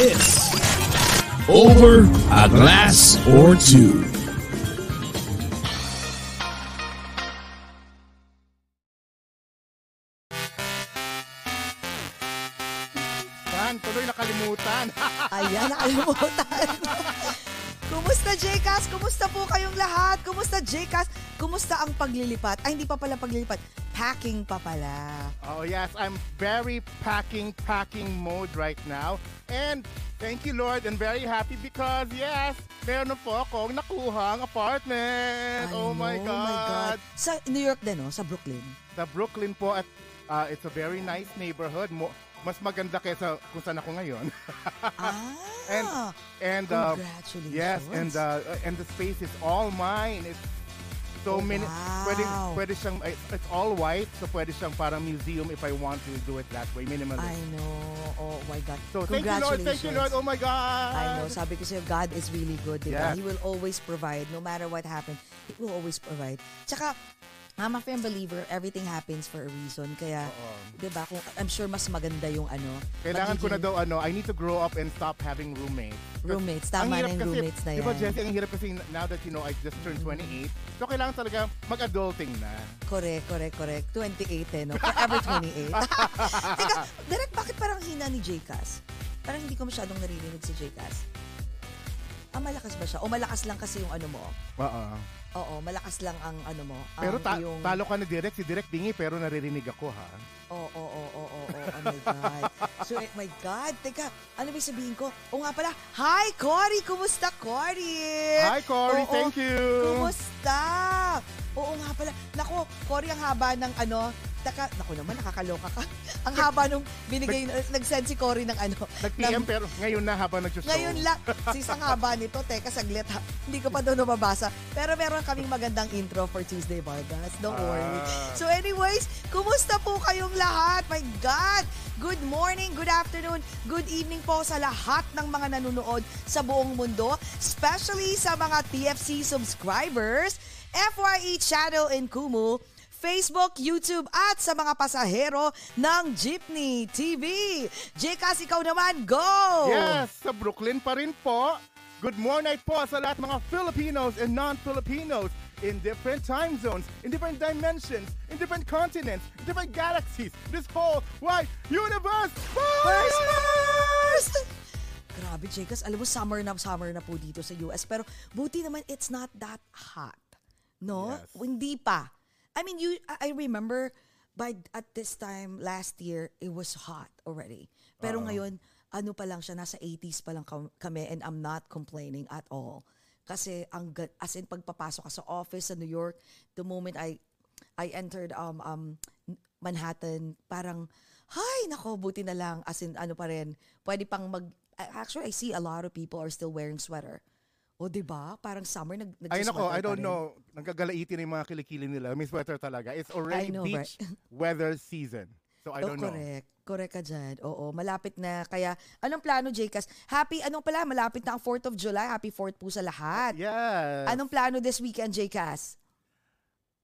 Is Over a Glass or Two. Paglilipat? Ay, hindi pa pala paglilipat. Packing pa pala. oh yes, I'm very packing, packing mode right now. And thank you Lord and very happy because yes, meron na po akong nakuhang apartment. I oh my know, God. Sa New York din, no? Sa Brooklyn. Sa Brooklyn po at uh, it's a very nice neighborhood. Mo, mas maganda kaysa kung saan ako ngayon. Ah, And and uh, congratulations. yes, and uh, and the space is all mine. It's so Oh, many wow. pwede pwede siyang it's all white so pwede siyang parang museum if I want to do it that way minimalist. I know. Oh my God. So thank you Lord, thank you Lord. Oh my God. I know. Sabi ko sa'yo, God is really good, di ba? Yes. He will always provide. No matter what happens, He will always provide. Tsaka, I'm a firm believer, everything happens for a reason. Kaya, Oo. di ba, kung, I'm sure mas maganda yung ano. Kailangan ko na magiging daw ano, I need to grow up and stop having roommates. Roommates. Ang Tama hirap na yung kasi, roommates na Di ba yan. Jessie, ang hirap kasi now that you know I just turned 28, so kailangan talaga mag-adulting na. Correct, correct, correct. 28 eh, no? Forever 28. Teka, Derek, bakit parang hina ni Jcas? Parang hindi ko masyadong naririnig si Jcas. Ah, malakas ba siya? O malakas lang kasi yung ano mo? Oo. Oo, malakas lang ang ano mo. ang Pero ta- yung... talo ka na direct, si direct bingi pero naririnig ako ha. Oo, oo, oo, oo, oo. Oh my God. So, eh, my God. Teka, ano ba sabihin ko? O nga pala, Hi, Cory! Kumusta, Cory? Hi Cory, Oo, thank you. Kumusta? Oo nga pala. Nako, Cory, ang haba ng ano, taka, nako naman, nakakaloka ka. ang haba nung binigay, nag-send si Cory ng ano. Nag-PM ng- pero ngayon na habang nag-show. ngayon lang, sis ang haba nito, teka saglit ha. Hindi ko pa doon nababasa. Pero meron kaming magandang intro for Tuesday Vargas. Don't worry. Ah. So anyways, kumusta po kayong lahat? My God! Good morning, good afternoon, good evening po sa lahat ng mga nanonood sa buong mundo, especially sa mga TFC subscribers, FYE channel in Kumu, Facebook, YouTube at sa mga pasahero ng Jeepney TV. Jcas, ikaw naman, go! Yes, sa Brooklyn pa rin po. Good morning po sa lahat mga Filipinos and non-Filipinos in different time zones, in different dimensions, in different continents, in different galaxies, this whole wide universe. First, first! Grabe, Jcas. Alam mo, summer na summer na po dito sa US. Pero buti naman, it's not that hot. No? Yes. Hindi pa. I mean, you. I I remember by at this time last year, it was hot already. Pero ngayon, ano pa lang siya, nasa 80s pa lang kam- kami and I'm not complaining at all. Kasi ang as in pagpapasok ka sa office sa New York, the moment I I entered um um Manhattan, parang hay nako buti na lang as in ano pa rin. Pwede pang mag actually I see a lot of people are still wearing sweater. O di ba? Parang summer nag Ay nako, I don't know. Nagkagalaitin na yung mga kilikili nila. May sweater talaga. It's already I know, beach weather season. So I Oh, don't know. correct. Correct ka dyan. Oo, malapit na. Kaya, anong plano, Jcas? Happy, anong pala, malapit na ang 4th of July. Happy 4th po sa lahat. Yes. Anong plano this weekend, Jcas?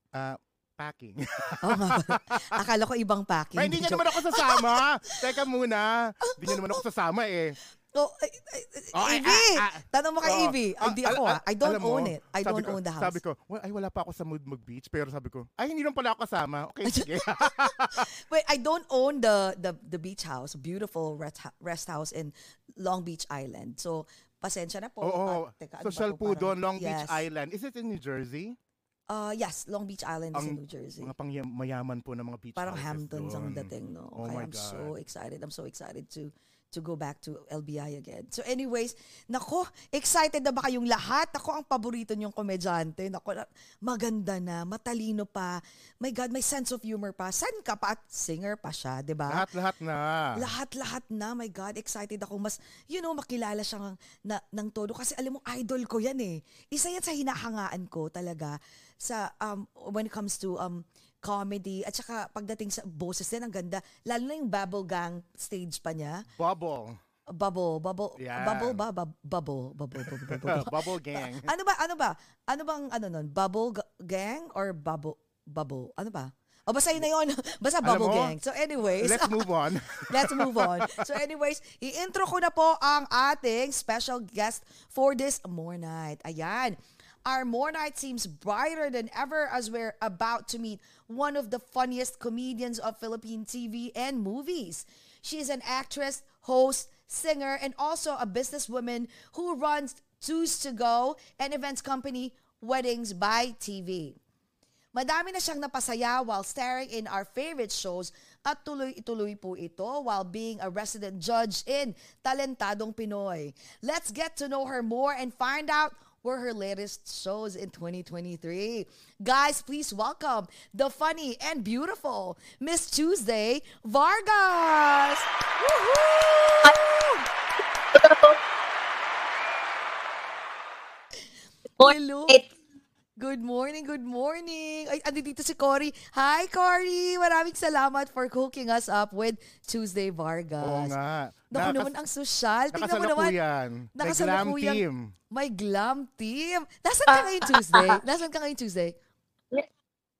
Ah, packing. Pala. Akala ko ibang packing. Ay, hindi niya naman ako sasama. Teka muna. Hindi niya naman ako sasama eh. Oh, ay, ay, Oh, Evie! ah, ah. Tanong mo kay. Evie. Ay, Ah, Hindi al- ako ah. I don't mo, own it. I don't ko- own the house. Sabi ko, well, ay wala pa ako sa mood mag-beach. Pero sabi ko, ay hindi naman pala ako kasama. Okay, sige. Wait, I don't own the the the beach house, beautiful rest, rest house in Long Beach Island. So, pasensya na po. Oo. Ah, teka, ano Social to? po doon, Long Beach Yes. Island. Is it in New Jersey? Uh, yes, Long Beach Island is in Ang New Jersey. Mga pangmayaman po ng mga beach Parang Hamptons ang doon. dating, no? Oh Kaya my I'm God. so excited. I'm so excited to to go back to LBI again. So anyways, nako, excited na ba kayong lahat? Ako ang paborito niyong komedyante. Nako, na- maganda na, matalino pa. My God, may sense of humor pa. San ka pa? At singer pa siya, di ba? Lahat-lahat na. Lahat-lahat na, my God, excited ako. Mas, you know, makilala siya ng, na, ng todo. Kasi alam mo, idol ko yan eh. Isa yan sa hinahangaan ko talaga sa, um, when it comes to um, comedy. At saka pagdating sa boses din, ang ganda. Lalo na yung Bubble Gang stage pa niya. Bubble. Bubble, bubble, Yeah. bubble ba? Bub- Bubble, bubble, bubble, bubble. Bubble gang. ano ba, ano ba? Ano bang, ano nun? Bubble gang or bubble, bubble? Ano ba? O basta yun na yun. Basta bubble mo, gang. So anyways. Let's move on. Let's move on. So anyways, i-intro ko na po ang ating special guest for this more night. Ayan. Our more night seems brighter than ever as we're about to meet one of the funniest comedians of Philippine TV and movies. She is an actress, host, singer, and also a businesswoman who runs Choose to Go and events company Weddings by TV. Madami na siyang napasaya while starring in our favorite shows at tuloy-ituloy po ito while being a resident judge in Talentadong Pinoy. Let's get to know her more and find out where her latest shows in 2023. Guys, please welcome the funny and beautiful Miss Tuesday Vargas! Woohoo! Hello. Good morning, good morning. Ay, andi dito si Cory. Hi, Cory! Maraming salamat for hooking us up with Tuesday Vargas. Oo nga. Naku Nakas- naman ang social. Tingnan mo naman. Nakasalukuyan. May glam Nakasalukuyang- team. May glam team. Nasaan ka ngayon Tuesday? Nasaan ka ngayon Tuesday?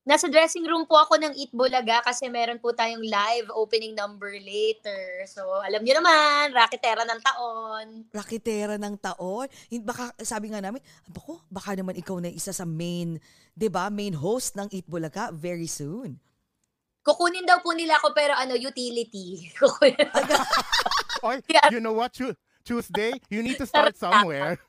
Nasa dressing room po ako ng Eat Bulaga kasi meron po tayong live opening number later. So, alam niyo naman, raketera ng taon. Rakitera ng taon. Baka, sabi nga namin, bako, baka naman ikaw na isa sa main, 'di ba main host ng Eat Bulaga very soon. Kukunin daw po nila ako pero ano, utility. Kukunin. Oy, Yeah. you know what? Tu- Tuesday, you need to start somewhere.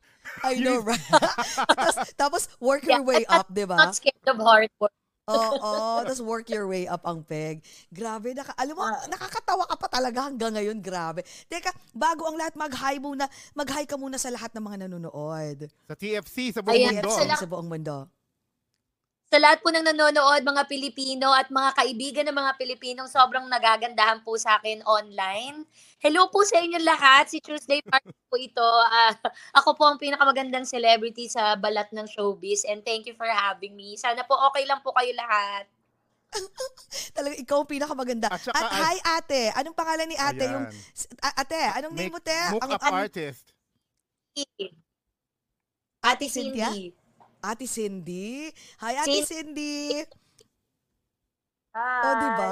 I know, right? tapos, tapos work your way up, 'di ba? Not scared of hard work. Oo, tapos work your way up ang peg. Grabe, naka, alam mo, Ah. nakakatawa ka pa talaga hanggang ngayon, grabe. Teka, bago ang lahat, mag-hi muna, mag-hi ka muna sa lahat ng mga nanonood. Sa TFC, sa buong Ayan, mundo. sa Sa, sa buong mundo. Sa lahat po ng nanonood, mga Pilipino at mga kaibigan ng mga Pilipinong sobrang nagagandahan po sa akin online. Hello po sa inyo lahat. Si Tuesday Park po ito. Ah, ako po ang pinakamagandang celebrity sa balat ng showbiz and thank you for having me. Sana po okay lang po kayo lahat. Talaga, ikaw ang pinakamaganda. At At, saka, hi, ate. Anong pangalan ni ate? Ayan. Yung, ate, anong name mo, te? Make Ang, up ang- artist. Ate Cynthia? Cindy. Ate Cindy. Hi, ate Cin- Cindy. Hi. Oh, di ba?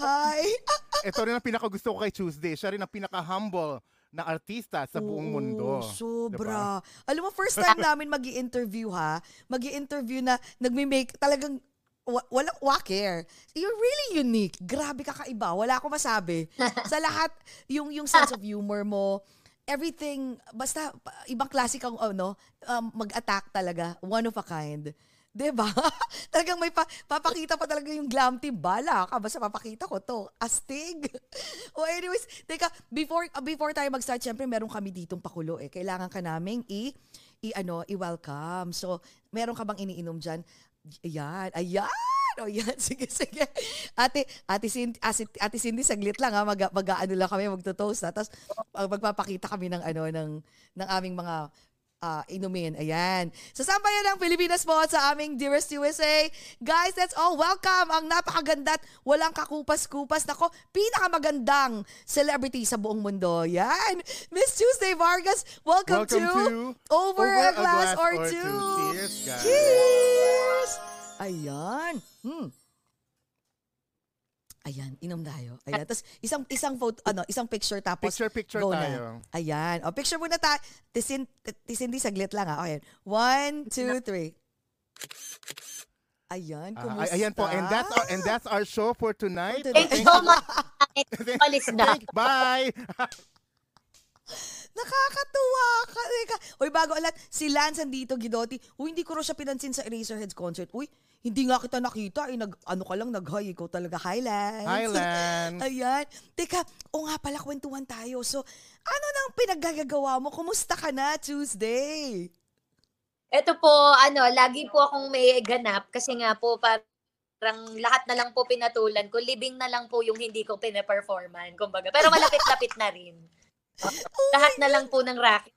Hi. Ito rin ang pinakagusto ko kay Tuesday. Siya rin ang pinaka-humble na artista sa buong Oo, mundo. Sobra. Alam mo, first time namin mag interview ha, mag interview na nagme-make, talagang wa- walang waker. You're really unique. Grabe kakaiba. Wala akong masabi. Sa lahat, yung, yung sense of humor mo, everything, basta ibang klase kang ano, um, mag-attack talaga. One of a kind. 'Di ba? Talagang may pa, papakita pa talaga yung glam team. Bala ka, basta papakita ko to. Astig. o anyways, teka, before uh, before tayo mag-start, syempre meron kami ditong pakulo eh. Kailangan ka naming i, i ano, i-welcome. So, meron ka bang iniinom diyan? Ayan, ayan. O yan, sige, sige. Ate, ate Cindy, ate, ate Cindy, saglit lang ha, mag, mag ano lang kami, magto-toast ha. Tapos uh, magpapakita kami ng ano, ng, ng aming mga ah, inumin. Ayan. Sa sambayan ng Pilipinas po sa aming Dearest USA. Guys, let's all welcome ang napakaganda at walang kakupas-kupas. Nako, pinakamagandang celebrity sa buong mundo. Yan. Miss Tuesday Vargas, welcome, Welcome to, to Over, a, Glass, or, or Two. Two. Cheers, guys. Cheers! Ayan. Hmm. Ayan, inom tayo. Ayan. Tapos isang isang photo, ano, isang picture tapos Picture, picture go tayo. na. Ayan. O, picture muna ta. Tisin, tisin di saglit lang ha. Okay. One, two, three. Ayan, kumusta? ay- ayan po. And that's our, and that's our show for tonight. For tonight. Thank you so much. Alis na. Bye! Nakakatuwa ka. Uy, bago alat, si Lance andito, Gidotti. Uy, hindi ko rin siya pinansin sa Eraserheads concert. Uy, hindi nga kita nakita. Eh, nag, ano ka lang, nag-hi. Ikaw talaga, hi, Lance. Hi, Lance. Ayan. Teka, o nga pala, kwentuhan tayo. So, ano nang pinaggagawa mo? Kumusta ka na Tuesday? Ito po, ano, lagi po akong may ganap kasi nga po parang lahat na lang po pinatulan ko. Living na lang po yung hindi ko pinaperforman, kumbaga. Pero malapit-lapit na rin. lahat na lang po ng racket.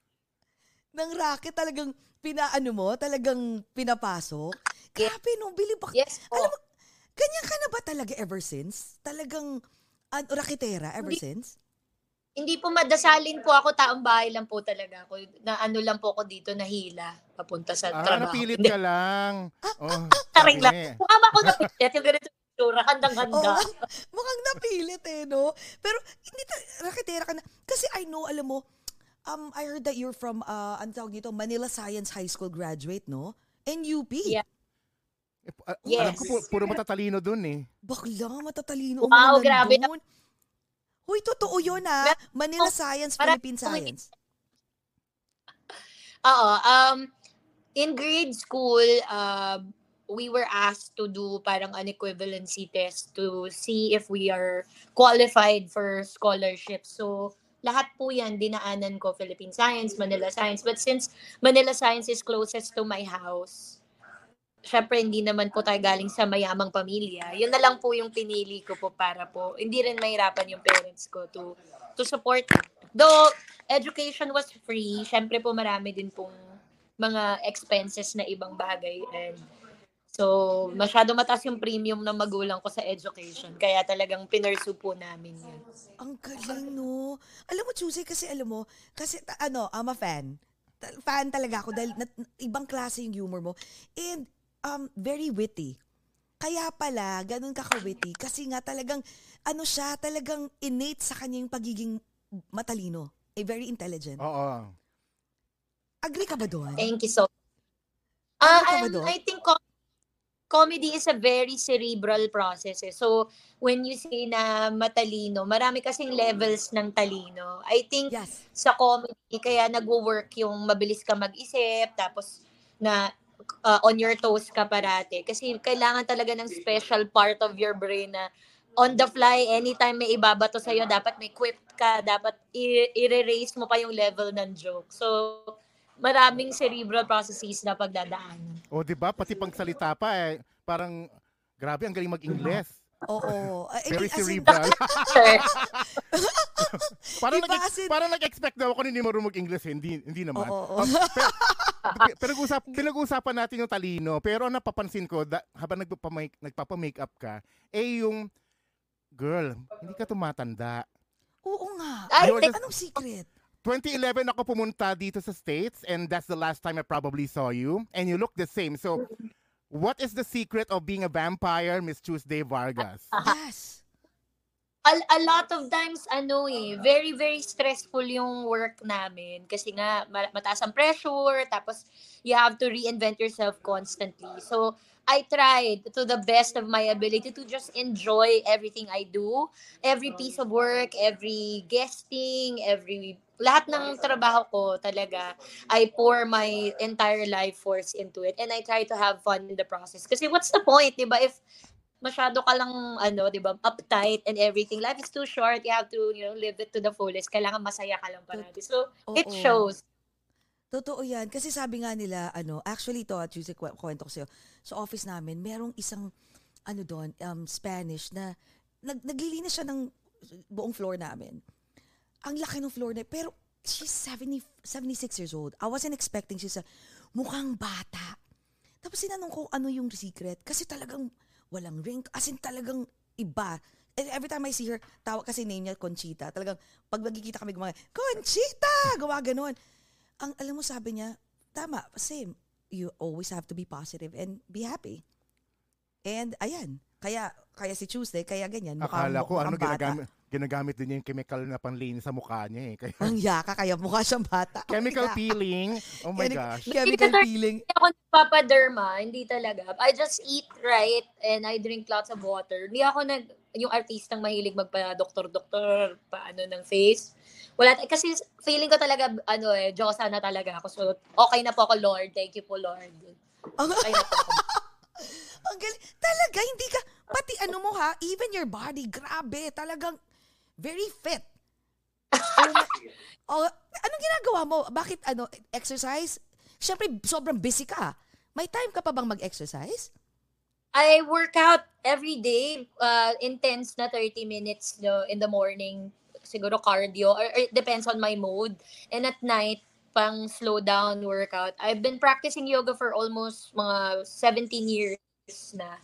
Ng racket talagang pinaano mo? Talagang pinapasok? Yes. Grabe, no? Bilib ako. Yes po. Alam mo, ganyan ka na ba talaga ever since? Talagang an, raketera ever Hindi. since? Hindi po madasalin po ako, taong bahay lang po talaga ako. Na ano lang po ako dito, nahila, papunta sa Ah, trabaho. napilit Hindi, ka lang. Oh, taring sabi lang. niya eh. Mukha ba ako napilit? Yung ganito yung itsura, handang-handa. Oo, mukhang napilit eh, no? Pero hindi ta, raketera ka na. Kasi I know, alam mo, um, I heard that you're from, uh, ano tawag dito, Manila Science High School graduate, no? NUP. Yeah. Eh, pu- ah, Yes. Alam ko, pu- puro matatalino dun eh. Bakla, matatalino Wow, grabe nandun. Huy, totoo yun ah. Manila Science, Marami Philippine Science. Oo. Um, in grade school, uh, we were asked to do parang an equivalency test to see if we are qualified for scholarship. So, lahat po yan, dinaanan ko Philippine Science, Manila Science. But since Manila Science is closest to my house, syempre hindi naman po tayo galing sa mayamang pamilya. Yun na lang po yung pinili ko po para po, hindi rin mahirapan yung parents ko to to support. Though education was free, syempre po marami din pong mga expenses na ibang bagay and so masyado mataas yung premium ng magulang ko sa education kaya talagang pinursu po namin yun. Ang galing, no? Alam mo, Tuesday, kasi alam mo, kasi ano, I'm a fan. Fan talaga ako dahil nat- ibang klase yung humor mo. And um, very witty. Kaya pala, ganun ka ka-witty. Kasi nga talagang, ano siya, talagang innate sa kanya yung pagiging matalino. Eh, very intelligent. Oo. Agree ka ba doon? Thank you so ka ba um, doon? I think com- comedy is a very cerebral process. Eh. So, when you say na matalino, marami kasing levels ng talino. I think Yes. sa comedy, kaya nagwo-work yung mabilis ka mag-isip, tapos na uh, on your toes ka parate. Kasi kailangan talaga ng special part of your brain na on the fly, anytime may ibabato sa'yo, dapat may quip ka, dapat i-raise mo pa yung level ng joke. So, maraming cerebral processes na pagdadaanan. O, di ba? Pati pang salita pa eh. Parang, grabe, ang galing mag-Ingles. Oo. I Very mean, in- cerebral. Sir, parang, Diba, nag- in- parang nag-expect daw ako na hindi marunong mag-Ingles. eh. Hindi, hindi naman. Oo, oo. Um, pero, pi- pinag-usap, pinag-usapan natin yung talino. Pero ang napapansin ko, da, habang nagpapamake, nagpapamake-up ka, eh yung, girl, hindi ka tumatanda. Oo nga. Ay, You're just- anong secret? 2011 ako pumunta dito sa States and that's the last time I probably saw you. And you look the same. So, what is the secret of being a vampire, Miss Tuesday Vargas? Yes. a, a lot of times, ano eh, very, very stressful yung work namin. Kasi nga, ma- mataas ang pressure, tapos you have to reinvent yourself constantly. So, I tried to the best of my ability to just enjoy everything I do. Every piece of work, every guesting, every lahat ng trabaho ko talaga, I pour my entire life force into it and I try to have fun in the process. Kasi what's the point, 'di ba? If masyado ka lang ano, 'di ba, uptight and everything. Life is too short. You have to, you know, live it to the fullest. Kailangan masaya ka lang parati. So, it Oo. shows. Totoo yan. Kasi sabi nga nila, ano, actually to, at Tuesday, kwe- kwento ko sa'yo, sa office namin, merong isang, ano doon, um, Spanish na, nag, naglilinis siya ng buong floor namin. Ang laki ng floor na, pero she's 70, 76 years old. I wasn't expecting she's a, mukhang bata. Tapos sinanong ko ano yung secret. Kasi talagang walang ring. As in talagang iba. And every time I see her, tawag kasi name niya Conchita. Talagang pag nagkikita kami gumawa, Conchita! Gawa ganon. Ang alam mo sabi niya, tama, same. You always have to be positive and be happy. And ayan, kaya kaya si Tuesday, kaya ganyan. Mukhang, Akala ko ano bata. ginagamit, ginagamit din niya yung chemical na panlinis sa mukha niya eh. Kaya, Ang yaka, kaya mukha siyang bata. chemical peeling. Oh my gosh. Chemical Hindi peeling. Hindi ako nagpapaderma, hindi talaga. I just eat right and I drink lots of water. Hindi ako nag, yung artistang mahilig magpa-doktor-doktor, paano ng face. wala, kasi feeling ko talaga, ano eh, Diyosa na talaga ako. So, okay na po ako, Lord. Thank you po, Lord. Ang, Okay na po ako. ang galing. Talaga, hindi ka, pati ano mo ha, even your body, grabe, talagang very fit. Oh, oh, anong ginagawa mo? Bakit ano, exercise? Siyempre, sobrang busy ka. May time ka pa bang mag-exercise? I work out every day, uh, intense na 30 minutes no, in the morning. Siguro cardio, or, or it depends on my mood. And at night, pang slow down workout. I've been practicing yoga for almost mga 17 years na.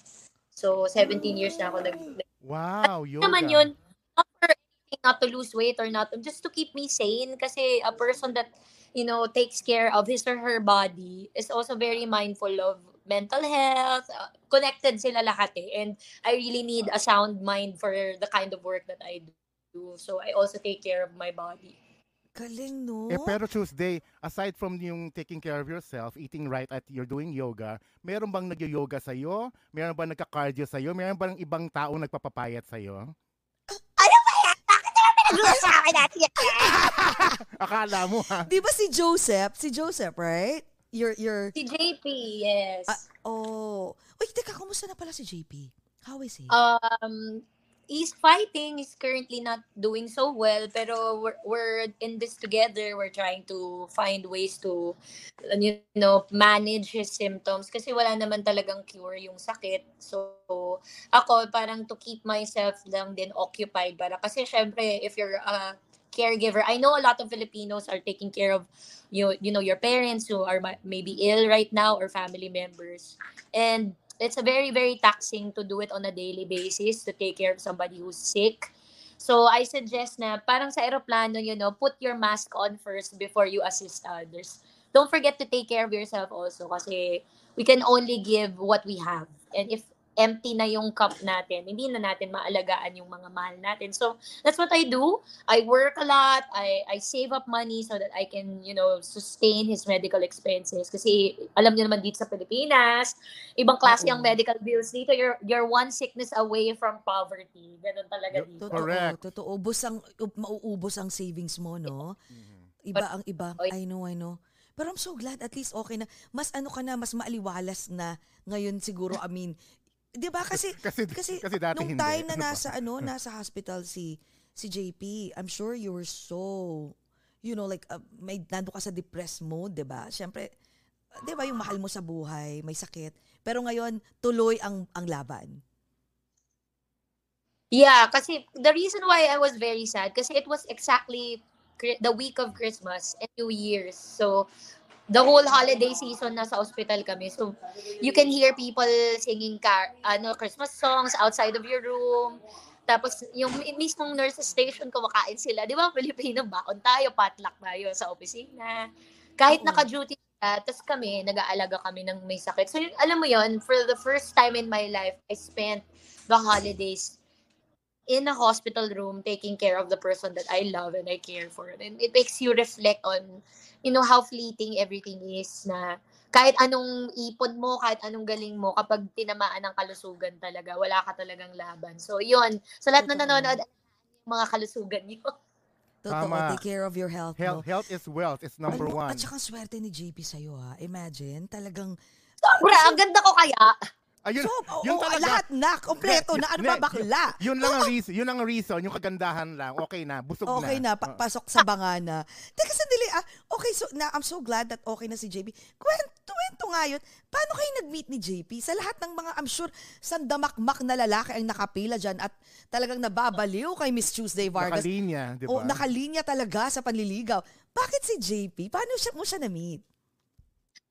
So, 17 years na ako nag... Wow, yoga. naman yun, not to lose weight or not, just to keep me sane. Kasi a person that, you know, takes care of his or her body is also very mindful of mental health. Uh, connected sila lahat eh. And I really need a sound mind for the kind of work that I do. So I also take care of my body. Galing, no? Eh, pero Tuesday, aside from yung taking care of yourself, eating right at you're doing yoga, meron bang nag-yoga sa'yo? Meron bang nagka-cardio sa'yo? Meron bang ibang taong nagpapapayat sa'yo? Nagluto sa akin natin Akala mo ha? Di ba si Joseph? Si Joseph, right? Your, your, Si JP, yes. ah, oh. Uy, teka, kumusta na pala si JP? How is he? um he's fighting he's currently not doing so well pero we're, we're in this together. We're trying to find ways to you know manage his symptoms kasi wala naman talagang cure yung sakit. So ako parang to keep myself lang din occupied para kasi syempre if you're a caregiver I know a lot of Filipinos are taking care of you you know your parents who are ma- maybe ill right now or family members. And it's a very very taxing to do it on a daily basis to take care of somebody who's sick. So i suggest na parang sa eroplano you know put your mask on first before you assist others. Don't forget to take care of yourself also kasi we can only give what we have. And if empty na yung cup natin hindi na natin maalagaan yung mga mahal natin so that's what i do i work a lot i i save up money so that i can you know sustain his medical expenses kasi alam niyo naman dito sa Pilipinas ibang klase ang medical bills dito you're you're one sickness away from poverty ganun talaga dito Totoo, Correct. totoo. Ubus ang, u- mauubos ang savings mo, no? Iba ang iba. I know, I know. Pero I'm so glad at least okay na. Mas ano ka na, mas maaliwalas na ngayon siguro, I mean, 'di ba kasi Kasi, kasi, kasi dati nung hindi. time na Ano ba? nasa ano, nasa hospital si si JP, I'm sure you were so you know like uh, may nando ka sa depressed mode, 'di ba? Syempre 'di ba yung mahal mo sa buhay, may sakit. Pero ngayon tuloy ang ang laban. Yeah, kasi the reason why I was very sad kasi it was exactly the week of Christmas and New Year's. So the whole holiday season nasa hospital kami. So you can hear people singing car ano Christmas songs outside of your room. Tapos yung mi- mismong nurse station kumakain sila. 'Di ba Filipino baon tayo, potluck tayo sa opisina. Kahit naka-duty sila, tapos kami, nag-aalaga kami ng may sakit. So, yun- alam mo yon for the first time in my life, I spent the holidays in a hospital room taking care of the person that I love and I care for. And it makes you reflect on, you know, how fleeting everything is na kahit anong ipon mo, kahit anong galing mo, kapag tinamaan ng kalusugan talaga, wala ka talagang laban. So, yun. Sa lahat na nanonood, mga kalusugan niyo. Totoo, Tama. take care of your health. Health, no? health is wealth. It's number Ano, one. At saka swerte ni JP sa'yo ha. Imagine, talagang Sobra, ang ganda ko kaya. Ayun, So, oo, yun talaga. lahat na, kompleto na, ano Ne- ba bakla? Yun lang ang reason, yun lang ang reason, yung kagandahan lang. Okay na, busog Okay na, pa- Oo. pasok sa banga na. Teka, sandali ah. Okay, so na, I'm so glad that okay na si JP. Kwento, kwento nga yun. Paano kayo nag-meet ni JP? Sa lahat ng mga, I'm sure, sandamakmak na lalaki ang nakapila dyan at talagang nababaliw kay Miss Tuesday Vargas. Nakalinya, di ba? O nakalinya talaga sa panliligaw. Bakit si JP? Paano siya, mo siya na-meet?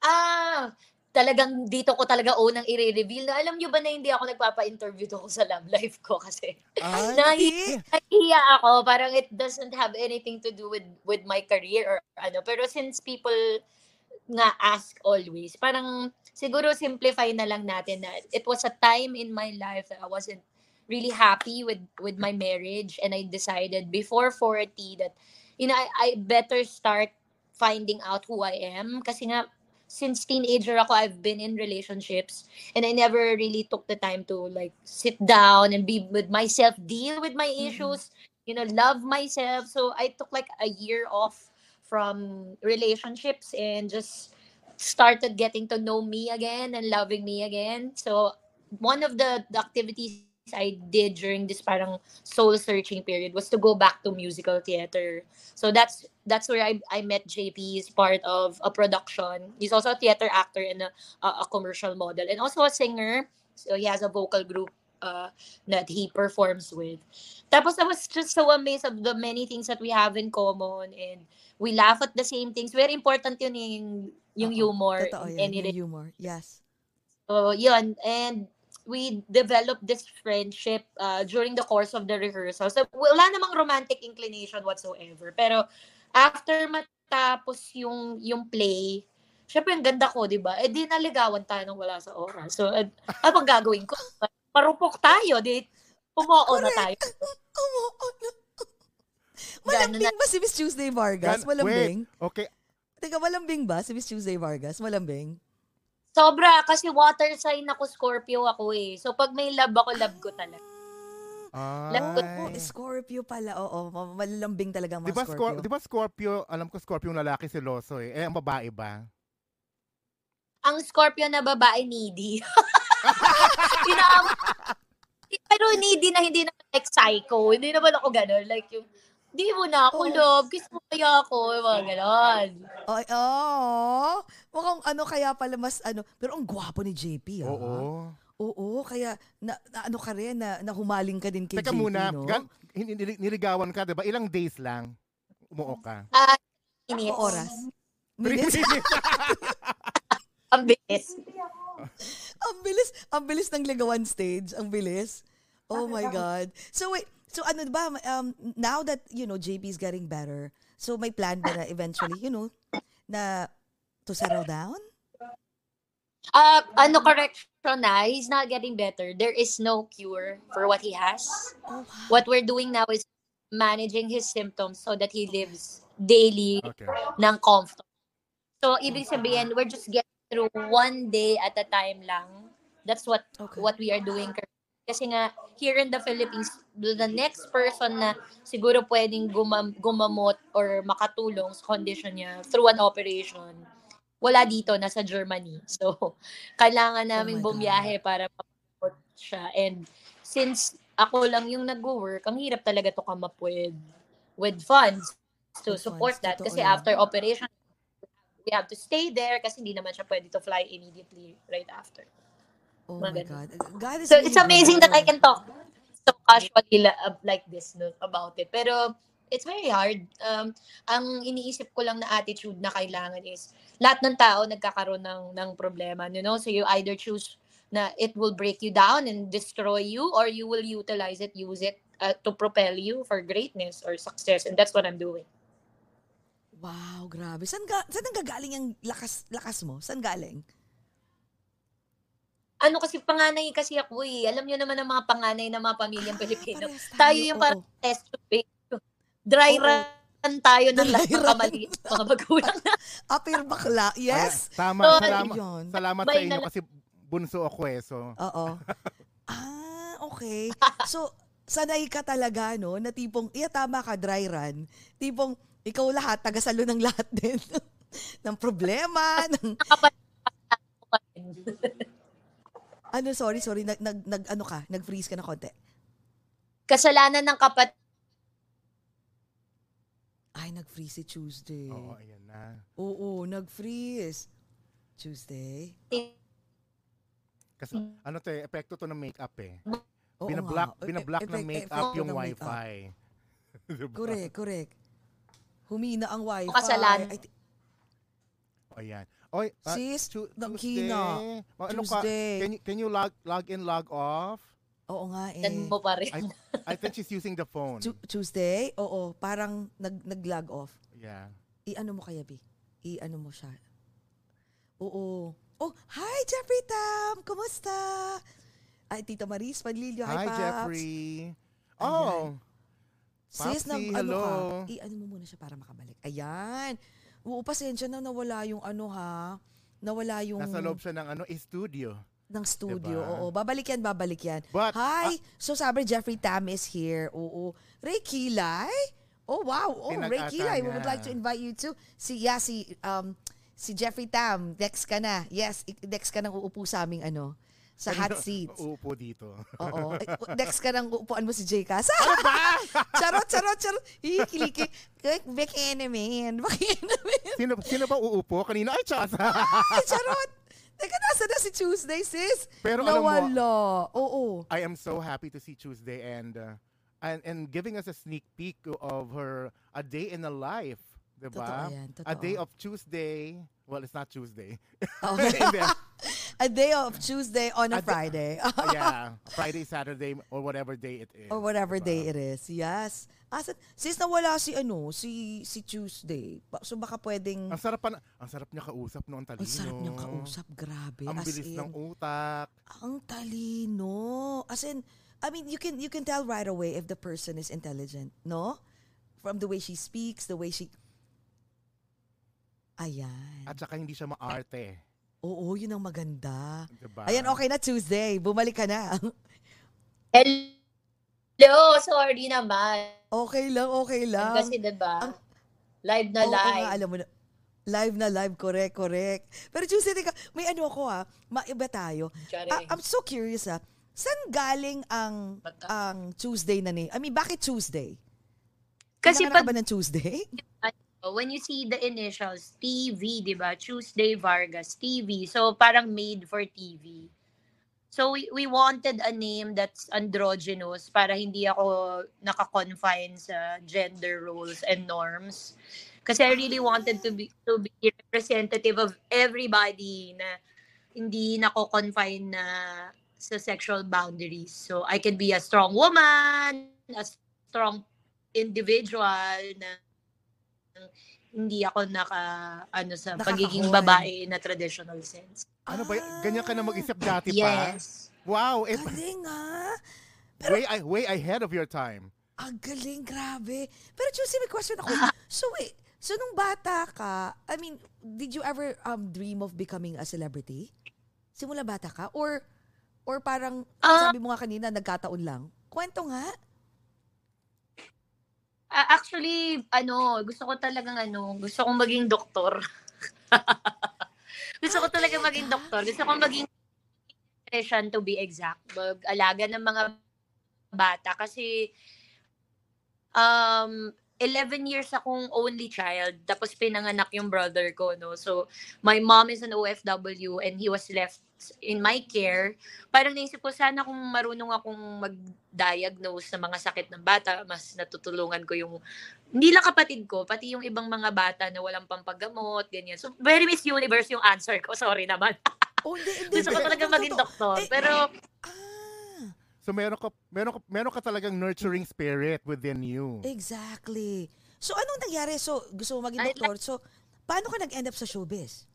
Ah, talagang dito ko talaga unang i-reveal na alam nyo ba na hindi ako nagpapa-interview doon sa love life ko kasi Ay, nahi- nahihiya ako. Parang it doesn't have anything to do with with my career or ano. Pero since people nga ask always parang siguro simplify na lang natin na it was a time in my life that I wasn't really happy with with my marriage and I decided before 40 that you know I, I better start finding out who I am. Kasi nga since teenager ako I've been in relationships and I never really took the time to like sit down and be with myself deal with my Mhm. issues you know, love myself. So I took like a year off from relationships and just started getting to know me again and loving me again. So one of the, the activities I did during this parang soul searching period was to go back to musical theater. So that's that's where I, I met JP. He's part of a production. He's also a theater actor and a, a, a commercial model and also a singer. So he has a vocal group uh, that he performs with. Tapos I was just so amazed of the many things that we have in common and we laugh at the same things. Very important yun yung, yung humor. Totoo in yan, any yung humor. Yes. So, yun. And we developed this friendship uh, during the course of the rehearsal. So, wala namang romantic inclination whatsoever. Pero, after matapos yung, yung play, syempre, ang ganda ko, di ba? Eh, di naligawan tayo nang wala sa oras. So, eh, ano gagawin ko? Marupok tayo, di pumoo na tayo. Oo, ano? Ganun Malambing ba si Miss Tuesday Vargas? Gan- Malambing? Wait, okay. Teka, malambing ba si Miss Tuesday Vargas? Malambing? Sobra, kasi water sign ako, Scorpio ako eh. So, pag may love ako, love ko talaga. Lagot Oh, Ay. Scorpio pala. Oo, ma- malalambing talaga mga ba, Scorpio. Scor- di ba Scorpio, alam ko Scorpio yung lalaki seloso eh. Eh, ang babae ba? ang Scorpio na babae needy. Inaam- Pero needy na hindi naman like psycho. Hindi naman ako gano'n. Like yung, di mo na ako Oh. love. Kiss mo kaya ako. Yung mga gano'n. Ay, oh, mukhang ano kaya pala mas ano, pero ang gwapo ni JP ah. Oo. Oo, kaya na, na- ano ka rin na, na humaling ka din kay Teka JP, muna, no? gan- niligawan ka, di ba? Ilang days lang umuo ka? Ah, minutes. O oras. Minutes. minutes. Ang bilis. ang bilis, ang bilis ng ligawan stage, ang bilis. Oh my God. So wait, so ano ba, um, now that, you know, JP is getting better, so may plan ba na eventually, you know, na to settle down? Uh, ano correction na, he's not getting better. There is no cure for what he has. Oh, wow. What we're doing now is managing his symptoms so that he lives daily Okay. ng comfortable. So, ibig sabihin, we're just getting through one day at a time lang. That's what Okay. what we are doing currently. Kasi nga, here in the Philippines, the next person na siguro pwedeng gumam- gumamot or makatulong sa condition niya through an operation, wala dito, nasa Germany. So, kailangan namin Oh bumiyahe para mapamot siya. And since ako lang yung nag-work, ang hirap talaga to come up with, with funds to With support funds, that. totoo Kasi yan. after operation, we have to stay there kasi hindi naman siya pwede to fly immediately right after. Oh my Mga God. God is So really it's amazing that I good. can talk so casually uh, like this no, about it. Pero it's very hard. Um, ang iniisip ko lang na attitude na kailangan is lahat ng tao nagkakaroon ng, ng problema. You know? So you either choose na it will break you down and destroy you or you will utilize it, use it uh, to propel you for greatness or success. And that's what I'm doing. Wow, grabe. Saan, ga, saan ang gagaling ang lakas, lakas mo? Saan galing? Ano kasi panganay kasi ako eh. Alam niyo naman ang mga panganay ng mga pamilyang Ah, Pilipino. parehas Tayo yung parang test tube. Dry Oo. run tayo ng lahat ng kamaliit mga magulang. Apir bakla. Yes. Ay, tama. So, salamat, Yun. salamat sa inyo kasi bunso ako eh. So, Oo. ah, okay. So, sanay ka talaga, no? Na tipong, iya tama ka, dry run. Tipong, ikaw lahat, tagasalo ng lahat din. ng problema, ng, ano, sorry, sorry, nag, nag, nag ano ka, nag-freeze ka na konti. Kasalanan ng kapat Ay, nag-freeze si Tuesday. oo, ayan na. Oo, nag-freeze. Tuesday. Kasi ano to eh, epekto to ng makeup eh. Oo Binablock, nga. binablock E- ng makeup effect yung ng makeup. wifi. Diba? Correct, correct. Humina ang wifi. Kasalanan. Ay, ti- Ayan. Oy, ah, Sis, Tu- naghina. Tuesday. Oh, ano ka? Tuesday. Can you, can you log, log in, log off? Oo nga eh. Dan mo pa rin. I, I think she's using the phone. Tu- Tuesday? Oo, parang nag, nag-log off. Yeah. I-ano mo kaya, Bi? I-ano mo siya. Oo. Oh, hi, Jeffrey Tam! Kumusta? Ay, Tita Maris Panlilio. Hi, Hi, Paps. Jeffrey. Oh, Sis, Papsi, nang, ano hello. ka? I-ano mo muna siya para makabalik. Ayan. Oo, pasensya na nawala yung ano ha. Nawala yung... nasa loob siya ng ano, eh, studio. ng studio. Diba? Oo, babalik yan, babalik yan. But, Hi! so sabi, Jeffrey Tam is here. Oo. Ray Kilay? Oh, wow. Oh, Ray Kilay. We would like to invite you to. Si, yeah, si, um, si Jeffrey Tam. Dex ka na. Yes, Dex ka nang uupo sa aming ano, sa hot seats. Uupo dito. Oo. Ay, Dex ka nang uupuan mo si Jcas. Ano ba? charot, charot, charot. Hihikiliki. Becky naman. Becky naman. sino, sino ba uupo? Kanina, ay, chasa. Ay, charot. Teka, nasa na si Tuesday, sis? Pero alam mo- Nawala. Oo. I am so happy to see Tuesday and uh, and and giving us a sneak peek of her a day in the life, 'di ba? Totoo yan, A day totoo. of Tuesday. Well, it's not Tuesday. Oh. A day of Tuesday on A a day- Friday. yeah, Friday, Saturday, or whatever day it is. Or whatever diba? day it is. Yes. Asan, sis, nawala si ano, si si Tuesday. So baka pwedeng, Ang sarap pa na, ang sarap niya kausap no, ang talino. ang sarap niyang kausap. Grabe. Ang As bilis in, ng utak. Ang talino. As in, I mean, you can you can tell right away if the person is intelligent, no? From the way she speaks, the way she... Ayan. At saka hindi siya maarte. Oo, yun ang maganda. Diba? Ayan, okay na Tuesday. Bumalik ka na. Hello, sorry naman. okay lang, okay lang. Kasi diba, ang- live na Oo live. nga, alam mo na. Live na live, correct, correct. Pero Tuesday, teka, may ano ako ha, maiba tayo. Charing. Ah, I'm so curious ha, saan galing ang Bata. ang Tuesday na name? I mean, bakit Tuesday? Kasi ka ba ng Tuesday? when you see the initials, TV, di ba? Tuesday Vargas, TV. So, parang made for TV. So, we, we wanted a name that's androgynous para hindi ako naka-confine sa gender roles and norms. Kasi I really wanted to be to be representative of everybody na hindi nako-confine na sa sexual boundaries. So, I can be a strong woman, a strong individual na hindi ako naka ano sa pagiging babae in a traditional sense. Ano ba? Ganyan ka na mag-isip dati pa? Yes. Wow, it, Galing ha. way, I- way ahead of your time. Ang galing, grabe. Pero Tuesday, may question ako. So wait, so nung bata ka, I mean, did you ever um dream of becoming a celebrity? Simula bata ka? Or, or parang, Ah. sabi mo nga kanina, nagkataon lang? Kwento nga. Ah, actually, ano, gusto ko talagang ano, gusto kong maging doktor. gusto ko talaga maging doktor. Gusto kong maging physician to be exact. Mag-alaga ng mga bata kasi um 11 years akong only child tapos pinanganak yung brother ko no so my mom is an OFW and he was left in my care parang naisip ko sana kung marunong akong mag-diagnose ng mga sakit ng bata mas natutulungan ko yung hindi lang kapatid ko pati yung ibang mga bata na walang pampagamot ganyan so very Miss Universe yung answer ko sorry naman Oh, hindi, hindi. gusto ko talaga maging doktor Eh, pero Ah, So meron ka, meron ka, meron ka talagang nurturing spirit within you. exactly. So, anong nangyari? So, gusto mo maging doktor. So, paano ka nag-end up sa showbiz?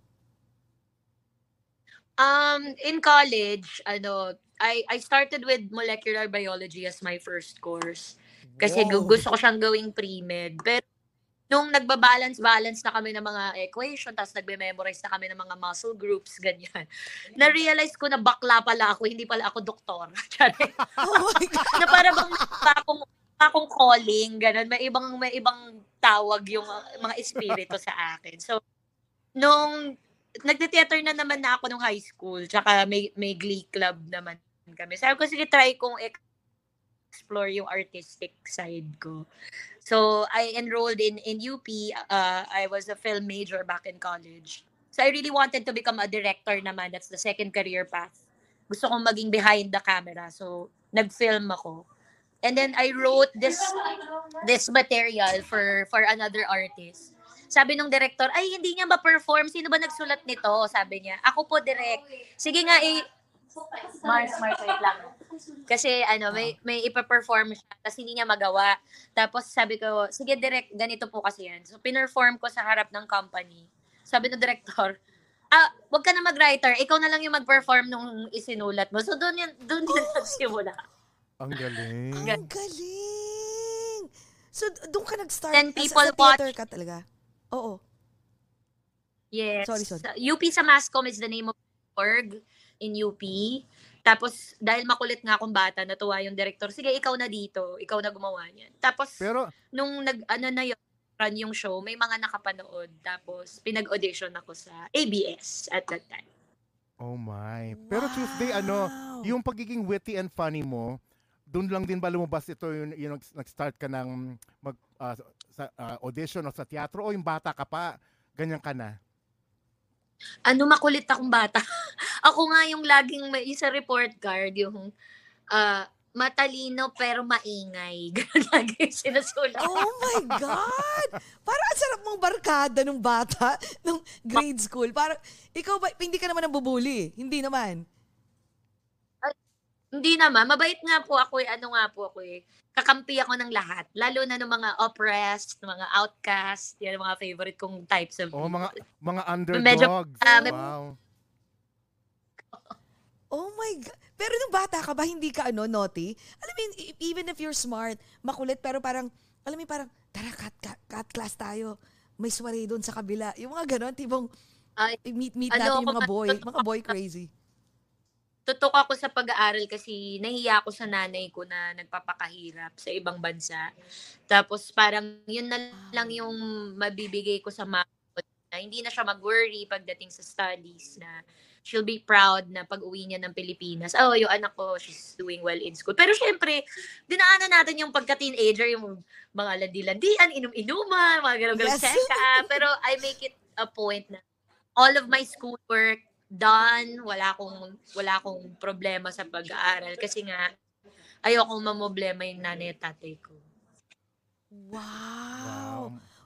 Um, in college, ano, I I started with molecular biology as my first course. Kasi Wow. gusto ko siyang gawing pre-med. Pero nung nagba-balance-balance na kami ng mga equation, tapos nagbe-memorize na kami ng mga muscle groups, ganyan. Na-realize ko na bakla pala ako, hindi pala ako doktor. Oh na para bang akong, akong calling, ganun. May ibang, may ibang tawag yung mga espiritu sa akin. So, nung nagte-theater na naman na ako nung high school, tsaka may, may glee club naman kami. Sabi ko, sige, try kong explore yung artistic side ko. So, I enrolled in, in UP. Uh, I was a film major back in college. So, I really wanted to become a director naman. That's the second career path. Gusto kong maging behind the camera. So, nag-film ako. And then I wrote this this material for for another artist. Sabi nung director, ay hindi niya ma-perform. Sino ba nagsulat nito? Sabi niya. Ako po direct. Sige nga eh Mars, Mars, wait lang. Kasi ano, may may ipa-perform siya kasi hindi niya magawa. Tapos sabi ko, sige direct, ganito po kasi yan. So pinerform ko sa harap ng company. Sabi ng director, ah, wag ka na mag-writer, ikaw na lang yung mag-perform nung isinulat mo. So doon yan, doon yan nagsimula. Ang galing. Ang galing! So, doon ka nag-start. Then Sa- people sa, theater watch. ka talaga. Oo. Yes. Sorry, sorry. UP sa Mascom is the name of the org. in UP. Tapos, dahil makulit nga akong bata, natuwa yung director, sige, ikaw na dito, ikaw na gumawa niyan. Tapos, Pero, nung nag, ano na yun, run yung show, may mga nakapanood. Tapos, pinag-audition ako sa ABS at that time. oh my. Pero Tuesday, ano, Wow. yung pagiging witty and funny mo, doon lang din ba lumabas ito yung, yung nag- nag-start ka ng mag, ah, sa ah, audition o sa teatro o yung bata ka pa, ganyan ka na? ano makulit akong bata. ako nga yung laging may isa report card, yung ah, matalino pero maingay. Ganun lagi yung sinusulat. Oh my God! Parang ang sarap mong barkada nung bata, nung grade school. Parang, ikaw ba, hindi ka naman nambubuli. Hindi naman. Hindi naman, mabait nga po ako eh. Ano nga po ako eh. Kakampi ako ng lahat. Lalo na ng mga oppressed, ng mga outcast. Yan ang mga favorite kong types of Oh, mga mga Medyo, underdogs. ah, may- wow. Oh my God. Pero nung bata ka ba, hindi ka ano, naughty? Alam mo, e- even if you're smart, makulit, pero parang, alam mo, parang, tara, cut, cut, cut class tayo. May soiree doon sa kabila. Yung mga ganon, tibong, Ay, meet, meet ano, natin yung mga boy, mga boy crazy. Tutok ako sa pag-aaral kasi nahiya ako sa nanay ko na nagpapakahirap sa ibang bansa. Tapos parang yun na lang yung mabibigay ko sa mama na hindi na siya mag-worry pagdating sa studies na she'll be proud na pag-uwi niya ng Pilipinas. Oh, yung anak ko, she's doing well in school. Pero syempre, dinaanan natin yung pagka-teenager, yung mga landi-landian, inum-inuman, mga ganun-ganun Yes. seka. Pero I make it a point na all of my schoolwork done, wala akong wala akong problema sa pag-aaral kasi nga ayokong mamoblema yung nanay at tatay ko. Wow. Wow.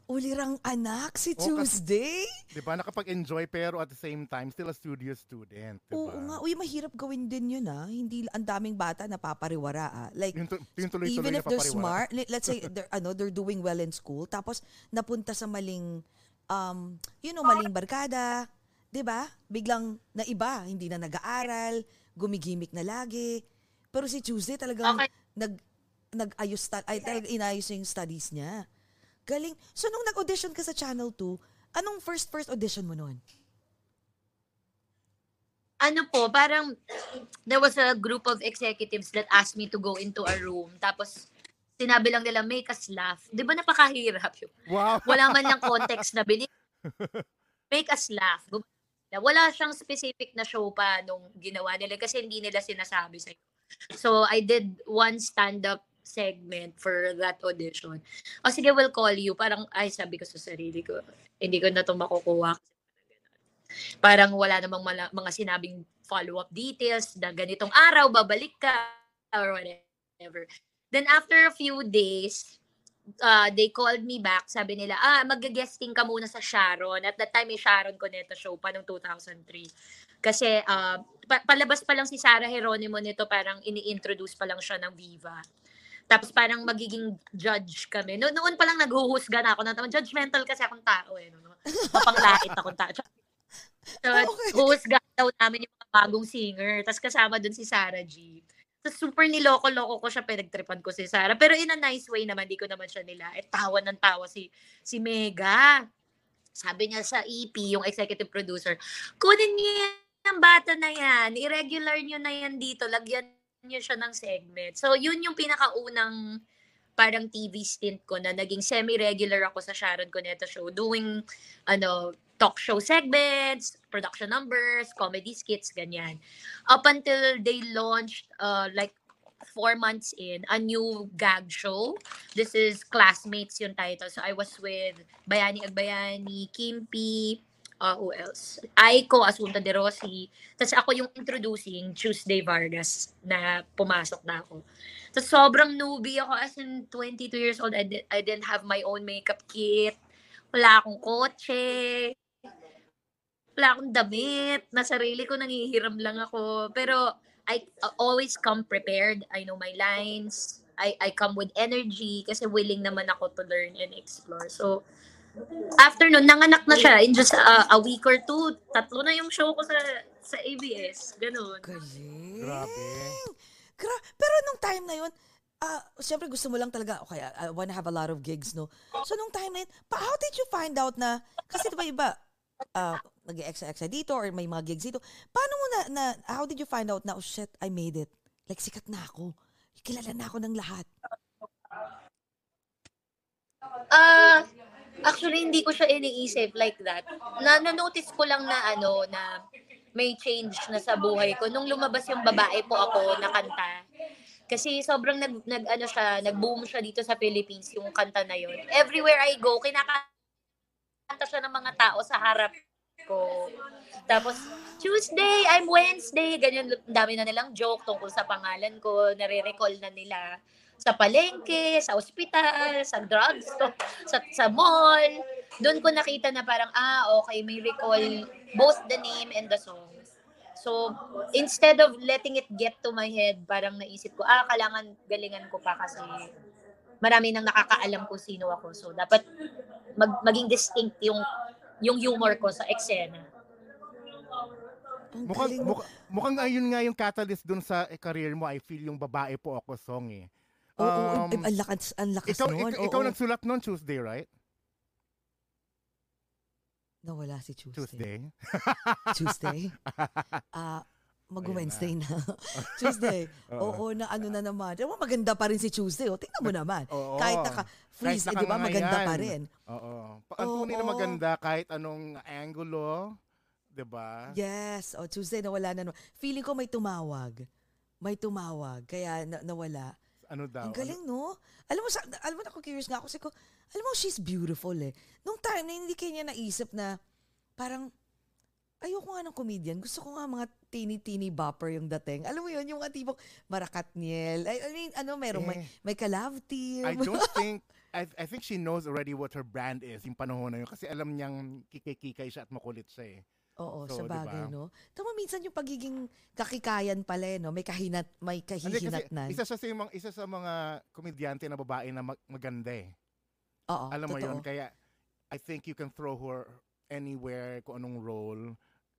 Ulirang anak si Oh, Tuesday. Di ba? Nakapag-enjoy pero at the same time, still a studio student. Di Oo nga. Uy, mahirap gawin din yun ah. Hindi ang daming bata na papariwara ah. Like, Yung, tu- yung tuloy-tuloy even na if they're smart, let's say they're ano, they're doing well in school tapos napunta sa maling um, you know, maling barkada, 'di ba? Biglang naiba, hindi na nag-aaral, gumigimik na lagi. Pero si Tuesday talagang Okay. nag nag-ayos ta- ay talagang inayos yung studies niya. Galing. So nung nag-audition ka sa Channel 2, anong first first audition mo noon? Ano po, parang there was a group of executives that asked me to go into a room tapos sinabi lang nila make us laugh. 'Di ba napakahirap yun? Wow. Wala man lang context na binig. Make us laugh. Gum- Wala siyang specific na show pa nung ginawa nila kasi hindi nila sinasabi sa So I did one stand-up segment for that audition. O sige, we'll call you. Parang, ay, sabi ko sa sarili ko, hindi ko na ito makukuha. Parang wala namang mala- mga sinabing follow-up details na ganitong araw, babalik ka, or whatever. Then after a few days, uh, they called me back. Sabi nila, ah, mag-guesting ka muna sa Sharon. At that time, may Sharon Cuneta show pa noong 2003. Kasi uh, pa- palabas pa lang si Sarah Geronimo nito, parang ini-introduce pa lang siya ng Viva. Tapos parang magiging judge kami. No, noon pa lang naghuhusga na ako. Na, judgmental kasi akong tao eh. No? Mapanglait akong tao. So, Okay. huhusga daw namin yung mga bagong singer. Tapos kasama dun si Sarah G. So, super niloko-loko ko siya, pinagtripan ko si Sarah. Pero in a nice way naman, di ko naman siya nila. Eh, tawa ng tawa si, si Mega. Sabi niya sa EP, yung executive producer, kunin niyo yan, ang bata na yan. Irregular niyo na yan dito. Lagyan niyo siya ng segment. So, yun yung pinakaunang parang TV stint ko na naging semi-regular ako sa Sharon Cuneta show doing ano talk show segments, production numbers, comedy skits, ganyan. Up until they launched, uh, like, four months in, a new gag show. This is Classmates yung title. So, I was with Bayani Agbayani, Kimpi, uh, who else? Aiko, Asunta de Rossi. Tapos ako yung introducing Tuesday Vargas na pumasok na ako. So, sobrang newbie ako as in 22 years old. I, di- I didn't have my own makeup kit. Wala akong kotse wala akong damit, na sarili ko nangihiram lang ako. Pero I uh, always come prepared. I know my lines. I I come with energy kasi willing naman ako to learn and explore. So after nun, nanganak na siya in just a, a week or two. Tatlo na yung show ko sa sa ABS. Ganun. Galing. Grabe. Gra- Pero nung time na yun, ah, syempre gusto mo lang talaga, okay, I, I wanna have a lot of gigs, no? So nung time na yun, pa, how did you find out na, kasi diba iba, uh, nag-extra-extra dito or may mga gigs dito. Paano mo na, na, how did you find out na, oh shit, I made it? Like, sikat na ako. Kilala na ako ng lahat. Ah, actually hindi ko siya iniisip like that. Na na-notice ko lang na ano na may change na sa buhay ko nung lumabas yung babae po ako na kanta. Kasi sobrang nag, nag ano siya, nag-boom siya dito sa Philippines yung kanta na yun. Everywhere I go, kinakanta siya ng mga tao sa harap ko. Tapos, Tuesday, I'm Wednesday, ganyan, dami na nilang joke tungkol sa pangalan ko, nare-recall na nila sa palengke, sa ospital, sa drugstore, sa, sa mall. Doon ko nakita na parang, ah, okay, may recall both the name and the song. So, instead of letting it get to my head, parang naisip ko, ah, kailangan galingan ko pa kasi marami nang nakakaalam kung sino ako. So, dapat mag, maging distinct yung yung humor ko sa eksena. Ang Mukhang, galing mo. mukha, mukhang ayun nga yung catalyst dun sa eh, career mo, I feel yung babae po ako song eh. Oo, oo, Um, ang- ang lakas, ang lakas ikaw, nun. ik- ikaw oo. nagsulat nun Tuesday, right? Nawala si Tuesday. Tuesday. Tuesday? Ah, mag-Wednesday na. Oh. Tuesday. Oo. Na ano na naman. Diba, maganda pa rin si Tuesday. Oh. Tingnan mo naman. Oo. Kahit naka-freeze, Kahit eh, di ba, maganda pa rin. Oo. Ang tunay na maganda kahit anong angulo, 'di ba? Yes. O, Tuesday, nawala na. Feeling ko may tumawag. May tumawag. Kaya na- nawala. Ano daw? Ang galing, no? Alam mo, sa, alam mo, ako curious nga ako. Kasi ko, alam mo, she's beautiful eh. Nung time na hindi kanya naisip na parang, ayoko nga ng comedian. Gusto ko nga mga teeny-teeny bopper yung dating. Alam mo yun, yung mga tipong Marakatniel. I, I mean, ano, merong may, Eh. may collab team. I don't think I, I think she knows already what her brand is yung panahon na yun kasi alam niyang kikay-kikay siya at makulit siya eh. Oo, So, sa bagay, diba? no? Tama, minsan yung pagiging kakikayan pala, eh, no? May kahinat, may Hindi kasi kahihinatnan. isa siya sa mga isa sa mga komedyante na babae na mag- maganda eh. Oo, Alam mo totoo. yun kaya I think you can throw her anywhere kung anong role.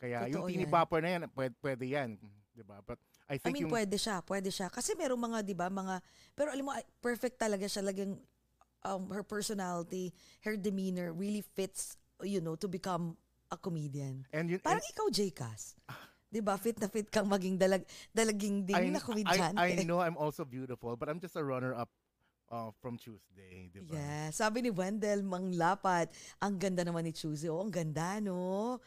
Kaya yung Totoo teeny yan. bopper na yan, pwede, pwede yan, 'di ba? But I I think mean, yung pwede siya, pwede siya. Kasi merong mga, di ba, mga, pero alam mo, perfect talaga siya, lagang, um, her personality, her demeanor really fits, you know, to become a comedian. and yun Parang ikaw, J-Cas. Di ba? Fit na fit kang maging dalag, dalaging I, ding na I, komedyante. I know I'm also beautiful, but I'm just a runner-up uh, from Tuesday, di ba? Yeah. Sabi ni Wendell Manglapat, ang ganda naman ni Tuesday. Oh, ang ganda, no?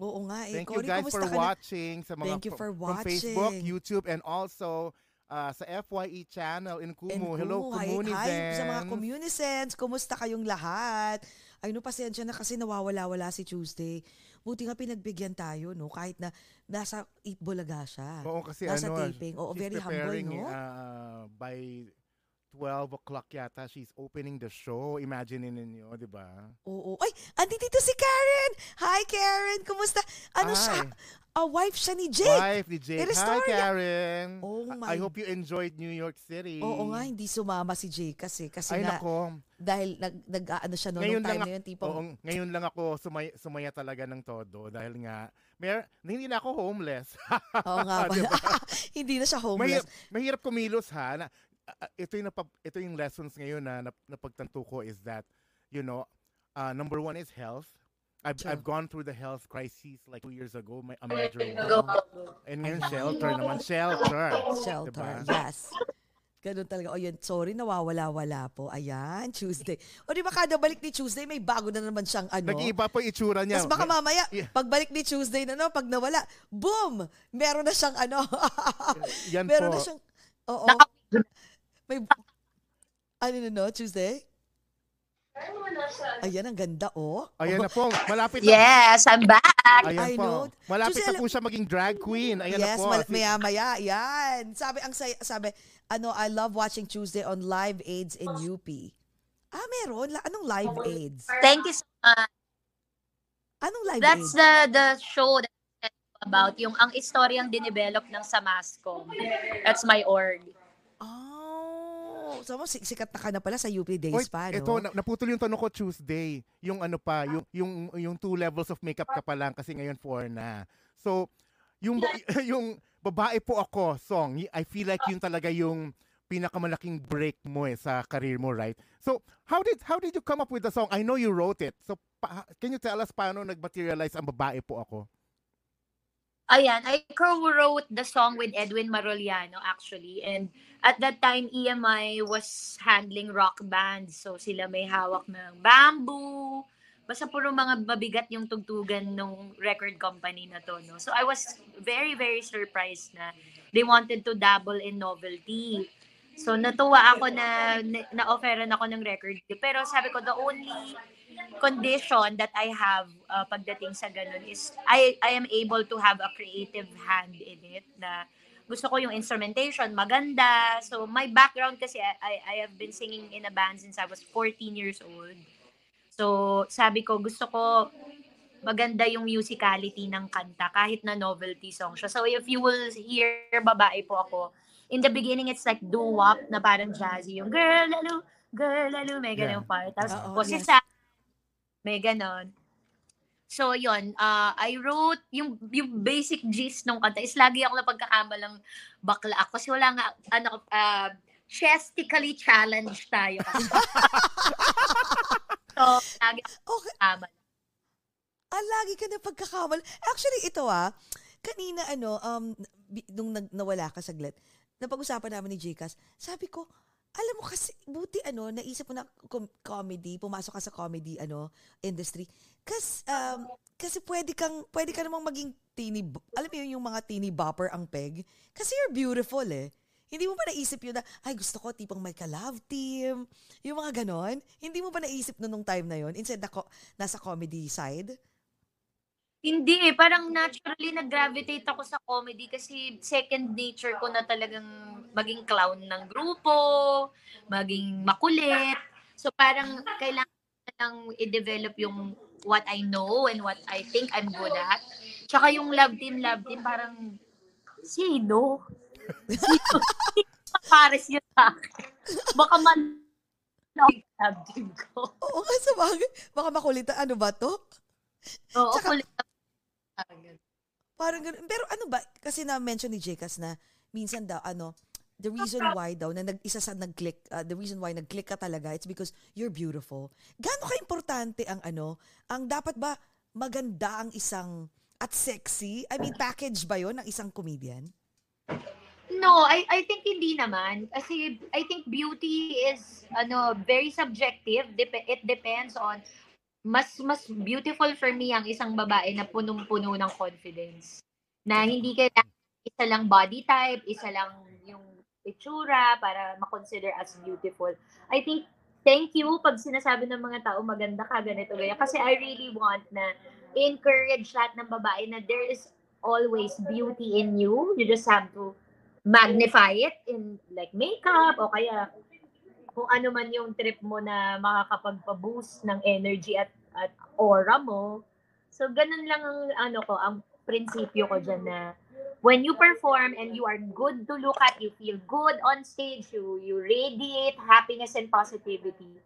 Oo nga eh. Thank you Cory, guys for na? watching sa mga Thank you for from Facebook, watching. YouTube, and also uh, sa FYE channel in Kumu. And Hello, Kumu, hi, Kumunizens. hi sa mga communicants. Kumusta kayong lahat? Ay, no, pasensya na kasi nawawala-wala si Tuesday. Buti nga pinagbigyan tayo, no? Kahit na nasa Itbulaga siya. Oo, kasi nasa ano, taping. Oo, very humble, no? uh, by 12 o'clock yata, she's opening the show. Imagine ninyo, di ba? Oo. Ay, andito dito si Karen! Hi, Karen! Kumusta? Ano Hi. siya? A wife siya ni Jake. Wife ni Jake. Hi. Karen. Oh my- I hope you enjoyed New York City. Oo nga, hindi sumama si Jake kasi. Kasi Ay, nga, nako. dahil nag, nag ano siya noong Ngayon time lang, na yun, tipong, oo, ngayon lang ako sumaya, sumaya talaga ng todo dahil nga, mer, hindi na ako homeless. oo nga. Diba? hindi na siya homeless. mahirap, mahirap kumilos ha. Na, ah, ito yung napag, ito yung lessons ngayon na nap, napagtanto ko is that you know, uh, number one is health. I've, Sure. I've gone through the health crisis like two years ago, my, a major one. And ngayon shelter naman, shelter. Shelter, Diba? yes. Ganun talaga. O yun, sorry, nawawala-wala po. Ayan, Tuesday. O di ba kada balik ni Tuesday, may bago na naman siyang ano. Nag-iiba pa yung itsura niya. Tapos baka mamaya, Yeah. pagbalik ni Tuesday na no, pag nawala, boom! Meron na siyang ano. Yan meron po. na siyang, oo. May, ano na no, Tuesday? Ayan, ang ganda, oh. Ayan na po. Malapit na. Yes, I'm back. Ayan I po. know. Malapit na Giselle- po siya maging drag queen. Ayan na yes, po. mal- maya-maya. Yan. Sabi, ang say, sabi, ano, I love watching Tuesday on Live Aids in UP. Ah, meron? La- Anong Live Aids? Thank you so much. Anong Live That's Aids? the the show that I about yung ang istoryang dinevelop ng Samascom. That's my org. Oh, so mo, si- sikat na ka na pala sa UP days Oy, pa, no? ito, na- naputol yung tanong ko Tuesday. Yung ano pa, yung, yung, yung two levels of makeup ka pa lang kasi ngayon four na. So, yung, ba- yung babae po ako song, I feel like yun talaga yung pinakamalaking break mo eh sa career mo, right? So, how did how did you come up with the song? I know you wrote it. So, pa- can you tell us paano nag-materialize ang babae po ako? Ayan, I co-wrote the song with Edwin Maroliano actually. And at that time, EMI was handling rock bands. So sila may hawak ng bamboo. Basta puro mga mabigat yung tugtugan ng record company na to. No? So I was very, very surprised na they wanted to dabble in novelty. So natuwa ako na na-offeran ako ng record. Pero sabi ko, the only condition that I have uh, pagdating sa ganun is I I am able to have a creative hand in it na gusto ko yung instrumentation maganda. So my background kasi I I have been singing in a band since I was 14 years old. So sabi ko gusto ko maganda yung musicality ng kanta kahit na novelty song siya. So if you will hear babae po ako, in the beginning it's like doo-wop na parang jazzy yung girl lalo girl lalo may ganun Yeah. part. Tapos si yes. Sa may ganon. So, yon uh, I wrote, yung, yung basic gist ng kanta is lagi ako napagkakamalang bakla ako. Kasi wala nga, ano, uh, chestically challenged tayo. so, lagi ako Okay. kamal. Ah, lagi ka na pagkakamal. Actually, ito ah, kanina ano, um, nung nag, nawala ka saglit, napag-usapan namin ni Jcas, sabi ko, alam mo kasi, buti ano, naisip mo na com- comedy, pumasok ka sa comedy, ano, industry. Kasi, um, kasi pwede kang, pwede ka namang maging teeny, alam mo yun, yung mga teeny bopper ang peg. Kasi you're beautiful eh. Hindi mo ba naisip yun na, ay gusto ko tipong may ka-love team, yung mga ganon. Hindi mo ba naisip nun nung time na yun, instead na ko, nasa comedy side? Hindi eh, parang naturally nag-gravitate ako sa comedy kasi second nature ko na talagang maging clown ng grupo, maging makulit. So parang kailangan lang i-develop yung what I know and what I think I'm good at. Tsaka yung love team, love team, parang sino? Sino? Sino pares yun sa akin? Baka man love team ko. Oo nga sa bagay. Baka makulit ano ba to? Oo, Tsaka- kulit Parang ganun. Pero ano ba, kasi na-mention ni Jcas na minsan daw, ano, the reason why daw, na nag, isa sa nag-click, uh, the reason why nag-click ka talaga, it's because you're beautiful. Gaano ka-importante ang ano, ang dapat ba maganda ang isang, at sexy? I mean, package ba yon ng isang comedian? No, I I think hindi naman kasi I think beauty is ano very subjective. Dep- it depends on mas mas beautiful for me ang isang babae na punong-puno ng confidence. Na hindi kailangan isa lang body type, isa lang yung itsura para ma-consider as beautiful. I think thank you pag sinasabi ng mga tao maganda ka ganito ganyan kasi I really want na encourage lahat ng babae na there is always beauty in you. You just have to magnify it in like makeup o kaya kung ano man yung trip mo na makakapagpa-boost ng energy at, at aura mo. So, ganun lang ang ano ko, ang prinsipyo ko dyan na when you perform and you are good to look at, you feel good on stage, you, you radiate happiness and positivity,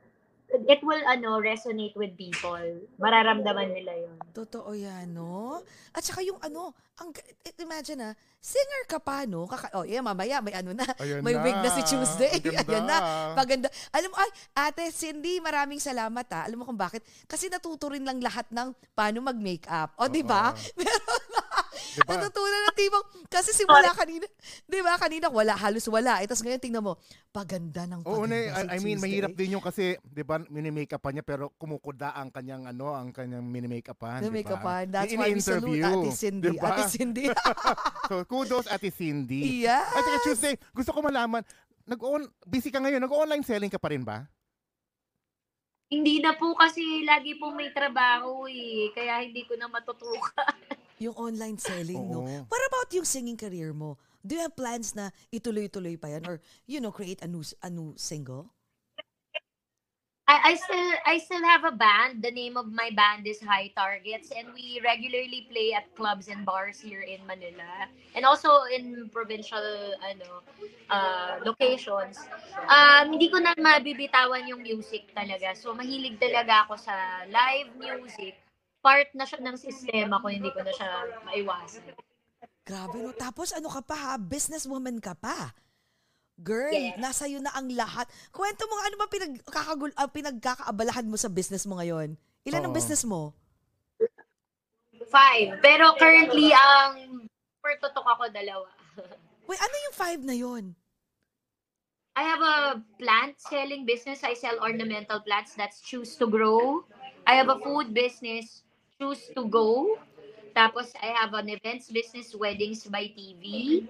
it will ano resonate with people. Mararamdaman nila yun. Totoo yan, no? At saka yung ano, ang, imagine ah, singer ka pa, no? Kaka, oh, yeah, mamaya, may ano na. Ayan may na. wig na si Tuesday. Ang ganda. Ayan na. Maganda. Alam mo, ay, ate Cindy, maraming salamat ha. Alam mo kung bakit? Kasi natuto rin lang lahat ng paano mag-makeup. O, di ba? Meron. Diba? Natutunan na tipong, kasi simula kanina, di ba, kanina wala, halos wala. Eh, tapos ngayon, tingnan mo, paganda ng Oo, paganda na, si I, I mean, Tuesday. mahirap din yung kasi, di ba, mini-makeup pa niya pero kumukuda ang kanyang ano, ang kanyang mini-makeupan, Na di ba? make-upan. That's why we salute Ate Cindy. di ba? Ate Cindy. so, kudos Ate Cindy. yes. At Tuesday, gusto ko malaman, nag-on, busy ka ngayon, nag-online selling ka pa rin ba? Hindi na po kasi lagi po may trabaho eh. Kaya hindi ko na matutukan. Yung online selling, no? Oo. What about yung singing career mo? Do you have plans na ituloy-tuloy pa yan? Or, you know, create a new, a new single? I, I still I still have a band. The name of my band is High Targets and we regularly play at clubs and bars here in Manila and also in provincial ano uh, locations. Um, hindi ko na mabibitawan yung music talaga. So mahilig talaga ako sa live music. Part na siya ng sistema ko, hindi ko na siya maiwasan. Grabe, no? Tapos ano ka pa ha? Businesswoman ka pa. Girl, Yes. nasa iyo na ang lahat. Kwento mo, ano ba pinag, kakagul, ah, pinagkakaabalahan mo sa business mo ngayon? Ilan ang Oo. business mo? Five. Pero currently, ang per tutok ako dalawa. Wait, ano yung five na yon? I have a plant selling business. I sell ornamental plants. That's Choose to Grow. I have a food business, Choose to Go. Tapos I have an events business, Weddings by TV.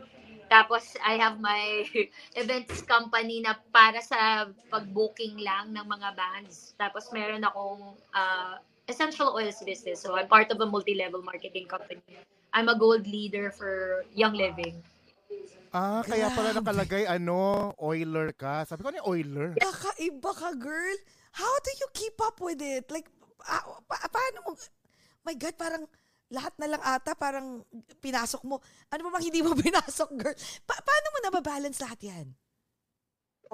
Tapos I have my events company na para sa pag-booking lang ng mga bands. Tapos meron akong uh, essential oils business. So I'm part of a multi-level marketing company. I'm a gold leader for Young Living. Ah, kaya pala nakalagay, ano, oiler ka. Sabi ko, ano yung oiler? Kakaiba ka, girl. How do you keep up with it? Like, ah, pa- paano mo? My God, parang lahat na lang ata, parang pinasok mo. Ano ba bang hindi mo pinasok, girl? Pa- paano mo nababalance lahat yan?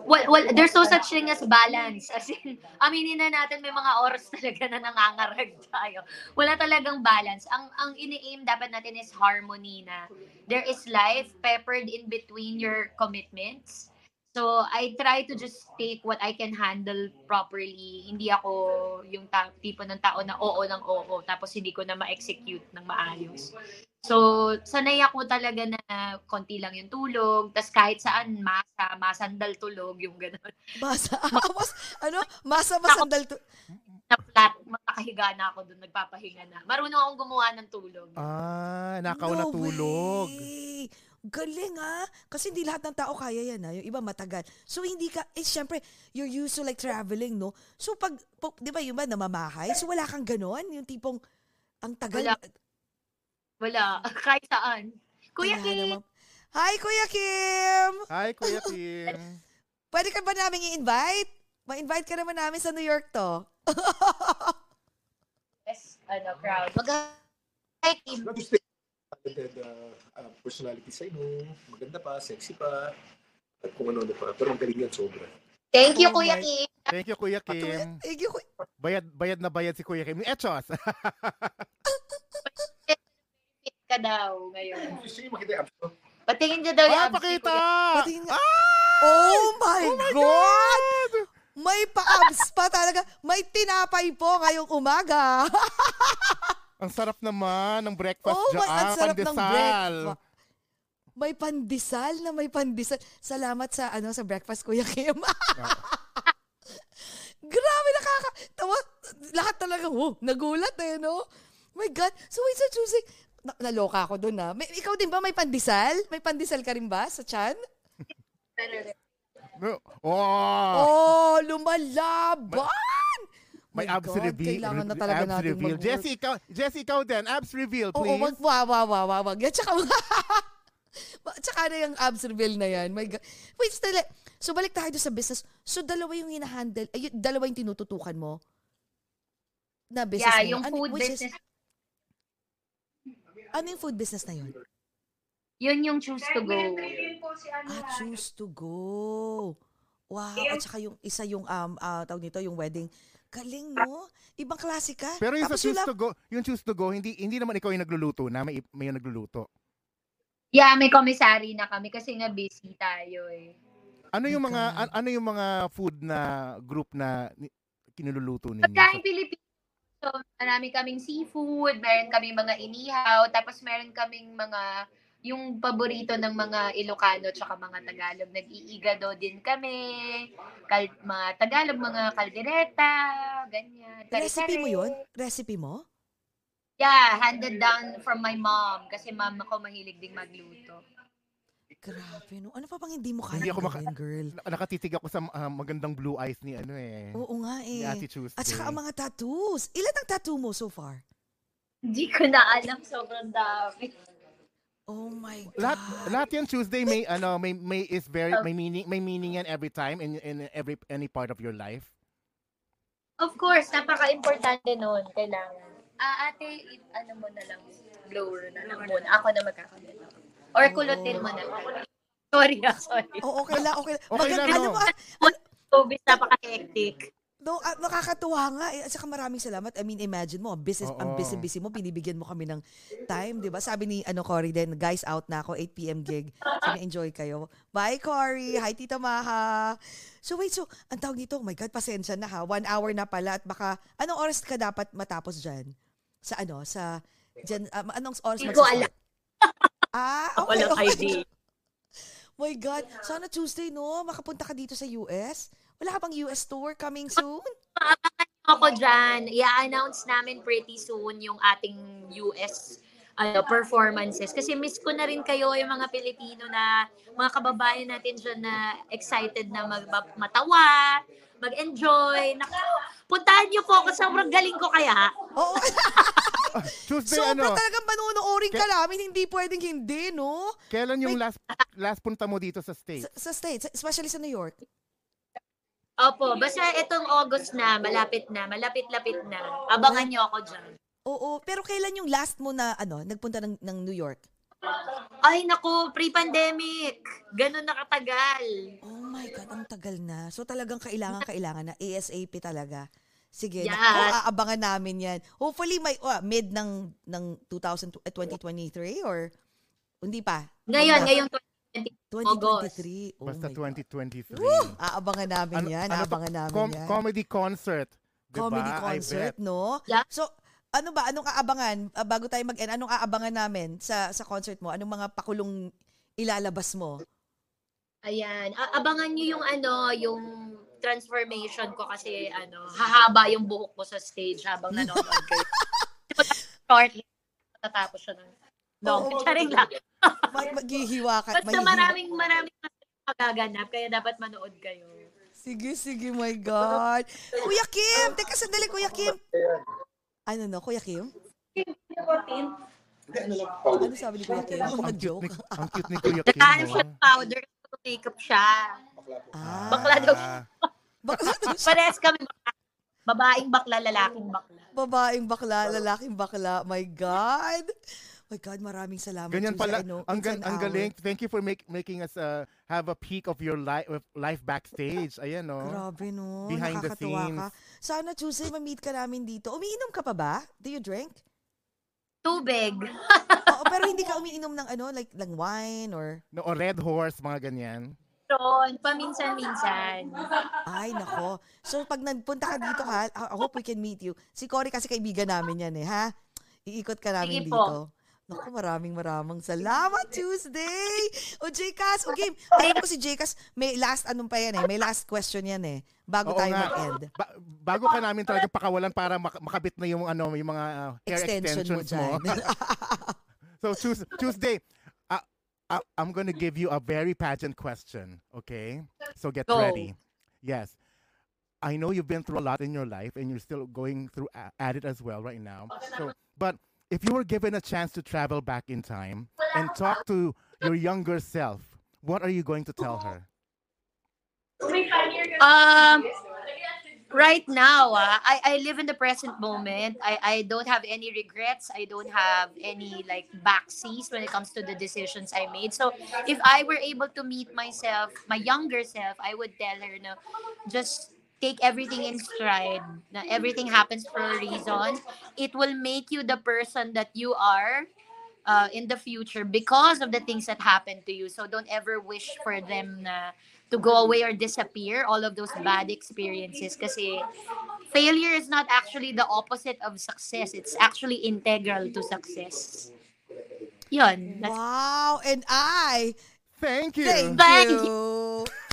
Well, well, there's no such thing as balance. As in, aminin na natin may mga oras talaga na nangangarag tayo. Wala talagang balance. Ang ang ini-aim dapat natin is harmony na there is life peppered in between your commitments. So, I try to just take what I can handle properly. Hindi ako yung ta- tipo ng tao na oo ng oo, tapos hindi ko na ma-execute ng maayos. So, sanay ako talaga na konti lang yung tulog, tas kahit saan, masa, masandal tulog, yung gano'n. Masa, mas, ano? Masa masandal to. Na flat, makakahiga na ako doon, nagpapahinga na. Marunong akong gumawa ng tulog. Ah, nakaw na No tulog. way. Galing ah. Kasi hindi lahat ng tao kaya yan ah. Yung iba matagal. So hindi ka, eh syempre, you're used to like traveling, no? So pag, pag di ba yung ba namamahay? So wala kang ganon? Yung tipong, ang tagal. Wala. Wala, kahit saan. Kuya Wala Kim, naman. Hi, Kuya Kim! Hi, Kuya Kim. Pwede ka ba namin i-invite? Ma-invite ka naman namin sa New York to. yes, ano, crowd. Mag- Hi, Kim. Not just talented uh, uh, personality sa inyo, maganda pa, sexy pa, at kung ano-ano pa. Pero ang galing yan sobra. Thank you, Oh Kuya my- Kim. Thank you, Kuya Kim. thank you, Kuya. Bayad, bayad na bayad si Kuya Kim. Echos. Fit ka daw ngayon. Gusto niyo makita yung abs ko? Patingin niya daw yung ah, abs pakita! Patingin nga. Ah! Oh my, Oh my God! God! May pa-abs pa talaga. May tinapay po ngayong umaga. Ang sarap naman ng breakfast oh my, dyan. ang sarap ng pandesal. breakfast. May pandesal na may pandesal. Salamat sa ano sa breakfast Kuya Kim. Grabe nakaka tawa lahat talaga oh, nagulat eh no. My God. So wait, so choosing na, naloka ako doon na. May, ikaw din ba may pandesal? May pandesal ka rin ba sa chan? No. Oh! Oh, lumalaban! May My abs God, reveal. Kailangan na talaga abs natin reveal. mag-work. Jessie, ikaw, Jessie, ikaw din. Abs reveal, Oo, please. wag, wag, wag, wag, wag, wag. Yan, tsaka, tsaka na yung abs reveal na yan. My God. Wait, style. So, balik tayo sa business. So, dalawa yung hinahandle, ay, dalawa yung tinututukan mo? Na business Yeah, yung Ano- food which is- business, ano yung food business na yun? yun yung choose to go. Ah, choose to go. Wow. At saka yung isa yung, um, ah, tawag nito, yung wedding. Galing, no? Ibang klase ka. Pero yung sa Tapos choose lang- to go, yung choose to go, hindi hindi naman ikaw yung nagluluto na, may may yung nagluluto. Yeah, may commissary na kami kasi nga busy tayo eh. Ano yung mga an- ano yung mga food na group na ni- kinululuto ninyo? Pagkain Pilipino, so marami kaming seafood, meron kaming mga inihaw, tapos meron kaming mga yung paborito ng mga Ilocano tsaka mga Tagalog. Nag-iigado din kami. Kal mga Tagalog, mga kaldereta, ganyan. Recipe mo yun? Recipe mo? Yeah, handed down from my mom kasi mom ako mahilig ding magluto. Grabe, no? Ano pa bang hindi mo kaya Hindi ako maka- gawin, girl? Na- Nakatitig ako sa ah, magandang blue eyes ni ano eh. Oo nga Ni eh. Ate Tuesday. At saka ang mga tattoos. Ilan ang tattoo mo so far? Hindi ko na alam, sobrang dami. Oh my God. lahat lahat yan Tuesday may ano may may is very Oh. may meaning may meaning yan every time in in every any part of your life. Of course, napaka-importante nun. Kailangan. Ah, ate, ano mo na lang, blower na lang muna. Ako na magkakalit. Or kulutin mo na lang. Sorry ah, sorry. Oo, okay lang, okay lang. Okay Maganda, lang, alam no? mo, ah, Tubis, napaka-hectic. No, ah, nakakatuwa nga. Eh, at saka maraming salamat. I mean, imagine mo, ang busy, ang Oo. busy-busy mo, binibigyan mo kami ng time, di ba? Sabi ni, ano, Cory din, guys, out na ako, 8 p.m. gig. Sige, enjoy kayo. Bye, Cory. Hi, Tita Maha. So, wait, so, ang tawag dito, oh my God, pasensya na ha. One hour na pala at baka, anong oras ka dapat matapos dyan? Sa ano, sa, dyan, ah, anong oras Hindi ko magsistart? Ah, okay, Walang okay. idea. My God, sana Tuesday, no? Makapunta ka dito sa US? Wala ka bang US tour coming soon? ako dyan. I-announce namin pretty soon yung ating US ano, performances. Kasi miss ko na rin kayo yung mga Pilipino na mga kababayan natin dyan na excited na mag matawa, mag-enjoy. Naku, puntahan niyo po ako. Sobrang galing ko kaya. Oo. Tuesday, Sobra ano? talagang manunooding ka namin, hindi pwedeng hindi, no? Kailan yung last last punta mo dito sa States? Sa, sa States, especially sa New York. Opo, basta itong August na, malapit na, malapit-lapit na. Abangan niyo ako dyan. Oo, pero kailan yung last mo na, ano, nagpunta ng, ng New York? Ay, naku, pre-pandemic. Ganun nakatagal. Oh my God, ang tagal na. So talagang kailangan, kailangan na. ASAP talaga. Sige, Yes. naku, aabangan namin yan. Hopefully, may ah, mid ng, ng 2000, eh, 2023 or hindi pa? Ngayon, Hanggang ngayong 2020. 2023. Oh Basta my God. 2023. Aabangan namin yan, ano aabangan namin Com- yan. comedy concert. Diba? comedy concert, no? Yeah. So, ano ba, anong aabangan, ah, bago tayo mag-end, anong aabangan namin sa sa concert mo? Anong mga pakulong ilalabas mo? Ayan. A- abangan nyo yung ano, yung transformation ko kasi ano, hahaba yung buhok ko sa stage habang nanonood kayo. Short, tatapos siya ng long. Oo. Charing lang. Mag maghihiwa ka. Basta maghihiwa- maraming, maraming magaganap, kaya dapat manood kayo. Sige, sige, my God. Kuya Kim! Teka, sandali, Kuya Kim. Ano no, Kuya Kim? Ano Ano sabi ni Kuya Kim? Mga Ang cute joke. ni, ang cute ni Kuya Kim. Nagkahanap siya ng powder, makeup siya. Ah, Bakla daw. Ah, bakla daw siya. Parehas kami bakla. Babaeng bakla, lalaking bakla. Babaeng bakla, lalaking bakla. My God. My God, maraming salamat. ganyan pala. Know, Ang, gan- ang hour. galing. Thank you for make, making us uh, have a peek of your life life backstage. Ayan, no? Grabe no. Behind the scenes. ka. Sana Tuesday ma-meet ka namin dito. Umiinom ka pa ba? Do you drink? Tubig. Oo, pero hindi ka umiinom ng ano, like lang wine or No, o Red Horse, mga ganyan. Ron, paminsan-minsan. ay nako. So pag nagpunta ka dito ha, I I hope we can meet you. Si Cory kasi kaibigan namin yan eh, ha? Iikot ka namin Sige dito. po. Naku, maraming maraming salamat Tuesday! O Jcas, o game. Alam ko si Jcas, may last anong pa yan eh. May last question yan eh. Bago Oo tayo nga. mag-end. Ba- bago ka namin talaga pakawalan para mak- makabit na yung ano yung mga uh, hair Extension mo extensions mo. dyan. so Tues- Tuesday, uh, uh, I'm gonna give you a very pageant question. Okay, so get Go. ready. Yes, I know you've been through a lot in your life, and you're still going through a- at it as well right now. So, but if you were given a chance to travel back in time and talk to your younger self, what are you going to tell her? Um, right now, ah, I, I live in the present moment. I, I don't have any regrets. I don't have any like backseas when it comes to the decisions I made. So if I were able to meet myself, my younger self, I would tell her, no, just take everything in stride. Na everything happens for a reason. It will make you the person that you are uh, in the future because of the things that happened to you. So don't ever wish for them na to go away or disappear all of those bad experiences kasi failure is not actually the opposite of success it's actually integral to success yun that's wow! And I, Thank you. thank Thank you.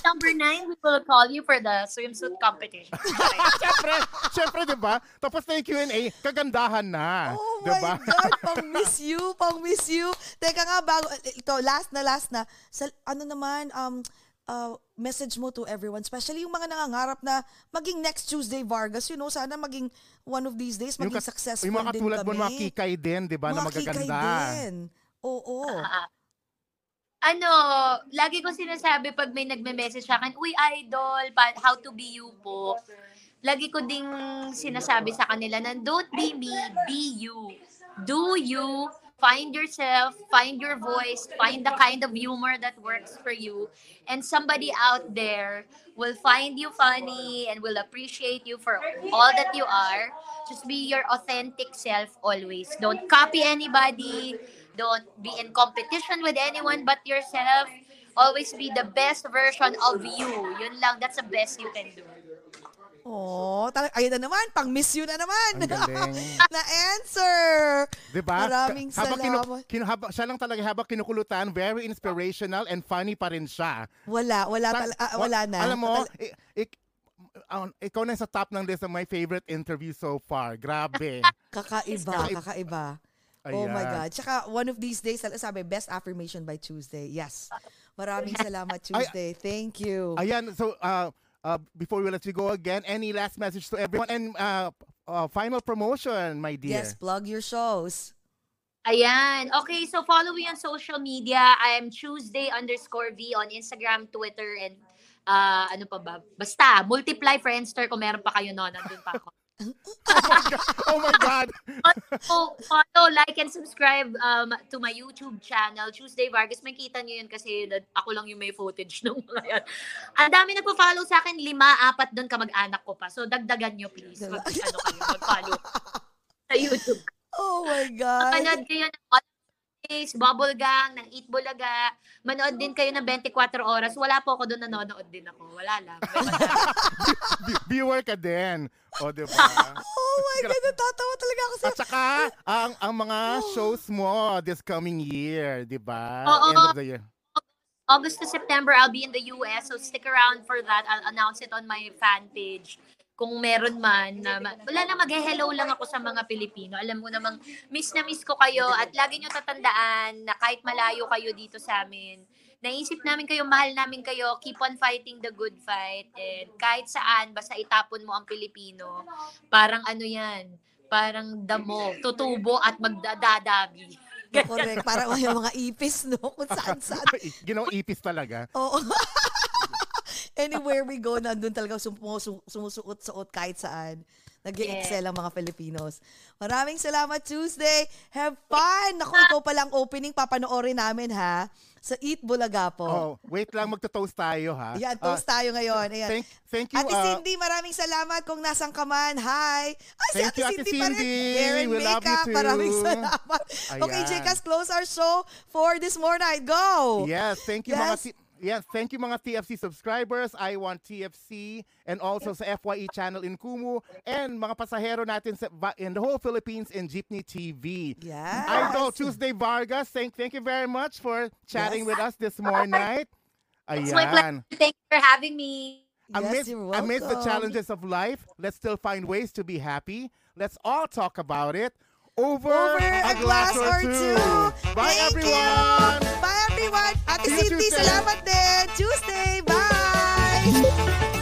Number nine we will call you for the swimsuit competition Siyempre, siyempre, di ba? Tapos na yung Q&A, kagandahan na. Oh di my ba? God, pang miss you, pang miss you. Teka nga, bago, ito, last na, last na. Sa, ano naman, um, uh, message mo to everyone, especially yung mga nangangarap na maging next Tuesday Vargas, you know, sana maging one of these days, maging kat- successful yung mga din katulad kami. mo, mga kikay din, di ba, na Mga kikay magaganda. din. Oo. ano lagi ko sinasabi pag may nagme-message sa akin uy idol pa- how to be you po lagi ko ding sinasabi sa kanila na don't be me be you do you find yourself, find your voice, find the kind of humor that works for you, and somebody out there will find you funny and will appreciate you for all that you are. Just be your authentic self always. Don't copy anybody. Don't be in competition with anyone but yourself. Always be the best version of you. Yun lang, that's the best you can do. Oh, tal- ayun na naman, pang miss you na naman. Ang galing. na answer. Diba? Maraming habang salamat. kinu- habang, siya lang talaga habang kinukulutan, very inspirational and funny pa rin siya. Wala, wala, Ta- tal- wa- wala na. Alam mo, Tal- i- ik- um, ikaw na sa top ng list of my favorite interview so far. Grabe. kakaiba, Kakaib- kakaiba. Oh my Ayan. God. Tsaka one of these days, sabi, best affirmation by Tuesday. Yes. Maraming salamat, Tuesday. Thank you. Ayan, so uh, uh, before we let you go again, any last message to everyone and uh, uh, final promotion, my dear. Yes, plug your shows. Ayan. Okay, so follow me on social media. I am Tuesday underscore V on Instagram, Twitter, and uh, ano pa ba? Basta, multiply Friendster kung meron pa kayo no. Nandun pa ako. Oh my God. so, follow, like, and subscribe um, to my YouTube channel, Tuesday Vargas. May kita nyo yun kasi ako lang yung may footage nung mga yan. Ang dami nagpo-follow sa akin, lima, apat doon kamag-anak ko pa. So, dagdagan nyo please. Mag, ano kayo, mag-follow sa YouTube. Oh my God. Manood kayo ng All Days, Bubble Gang, ng Eat Bulaga. Manood din kayo ng 24 oras. Wala po ako doon, nanonood din ako. Wala lang. Viewer ka din. O, di ba? Oh my God, natatawa talaga ako sa... At saka, ang, ang mga shows mo this coming year, di ba? Oo. End of the year. August to September, I'll be in the US. So stick around for that. I'll announce it on my fan page. Kung meron man, na, ma- wala na mag-hello lang ako sa mga Pilipino. Alam mo namang, miss na miss ko kayo at lagi nyo tatandaan na kahit malayo kayo dito sa amin, naisip namin kayo, mahal namin kayo, keep on fighting the good fight. And kahit saan, basta itapon mo ang Pilipino, parang ano yan, parang damo, tutubo at magdadadabi. Correct. Parang yung mga ipis, no? Kung saan saan. Ginawang ipis talaga. Oo. Anywhere we go, nandun talaga sumusu- sumusuot-suot kahit saan. nag excel ang mga Filipinos. Maraming salamat, Tuesday. Have fun! Naku, ikaw palang opening. Papanoorin namin, ha? Sa Eat Bulaga po. Oh, wait lang, magto-toast tayo, ha? Yan, Ah, toast tayo ngayon. Ayan. thank, thank you. Ate ah, Cindy, maraming salamat kung nasan ka man. Hi! Ay, si Thank Ate you, Ate Cindy, pa rin. Cindy. Darren We love you too. maraming salamat. Okay, Ayan. Jcas, close our show for this more night. Go! Yes, thank you Yes. mga T- Yes, thank you mga TFC subscribers. I want TFC and also sa FYE channel in Kumu and mga pasahero natin sa, in the whole Philippines in Jeepney TV. Yes. Idol Tuesday Vargas, thank thank you very much for chatting Yes. with us this morning night. It's my pleasure. Ayan. Thank you for having me. Yes, Amidst, you're amidst the challenges of life, let's still find ways to be happy. Let's all talk about it over, Over a glass or two. Bye Thank everyone. Everyone. Ate Cindy, salamat din. Tuesday. Bye.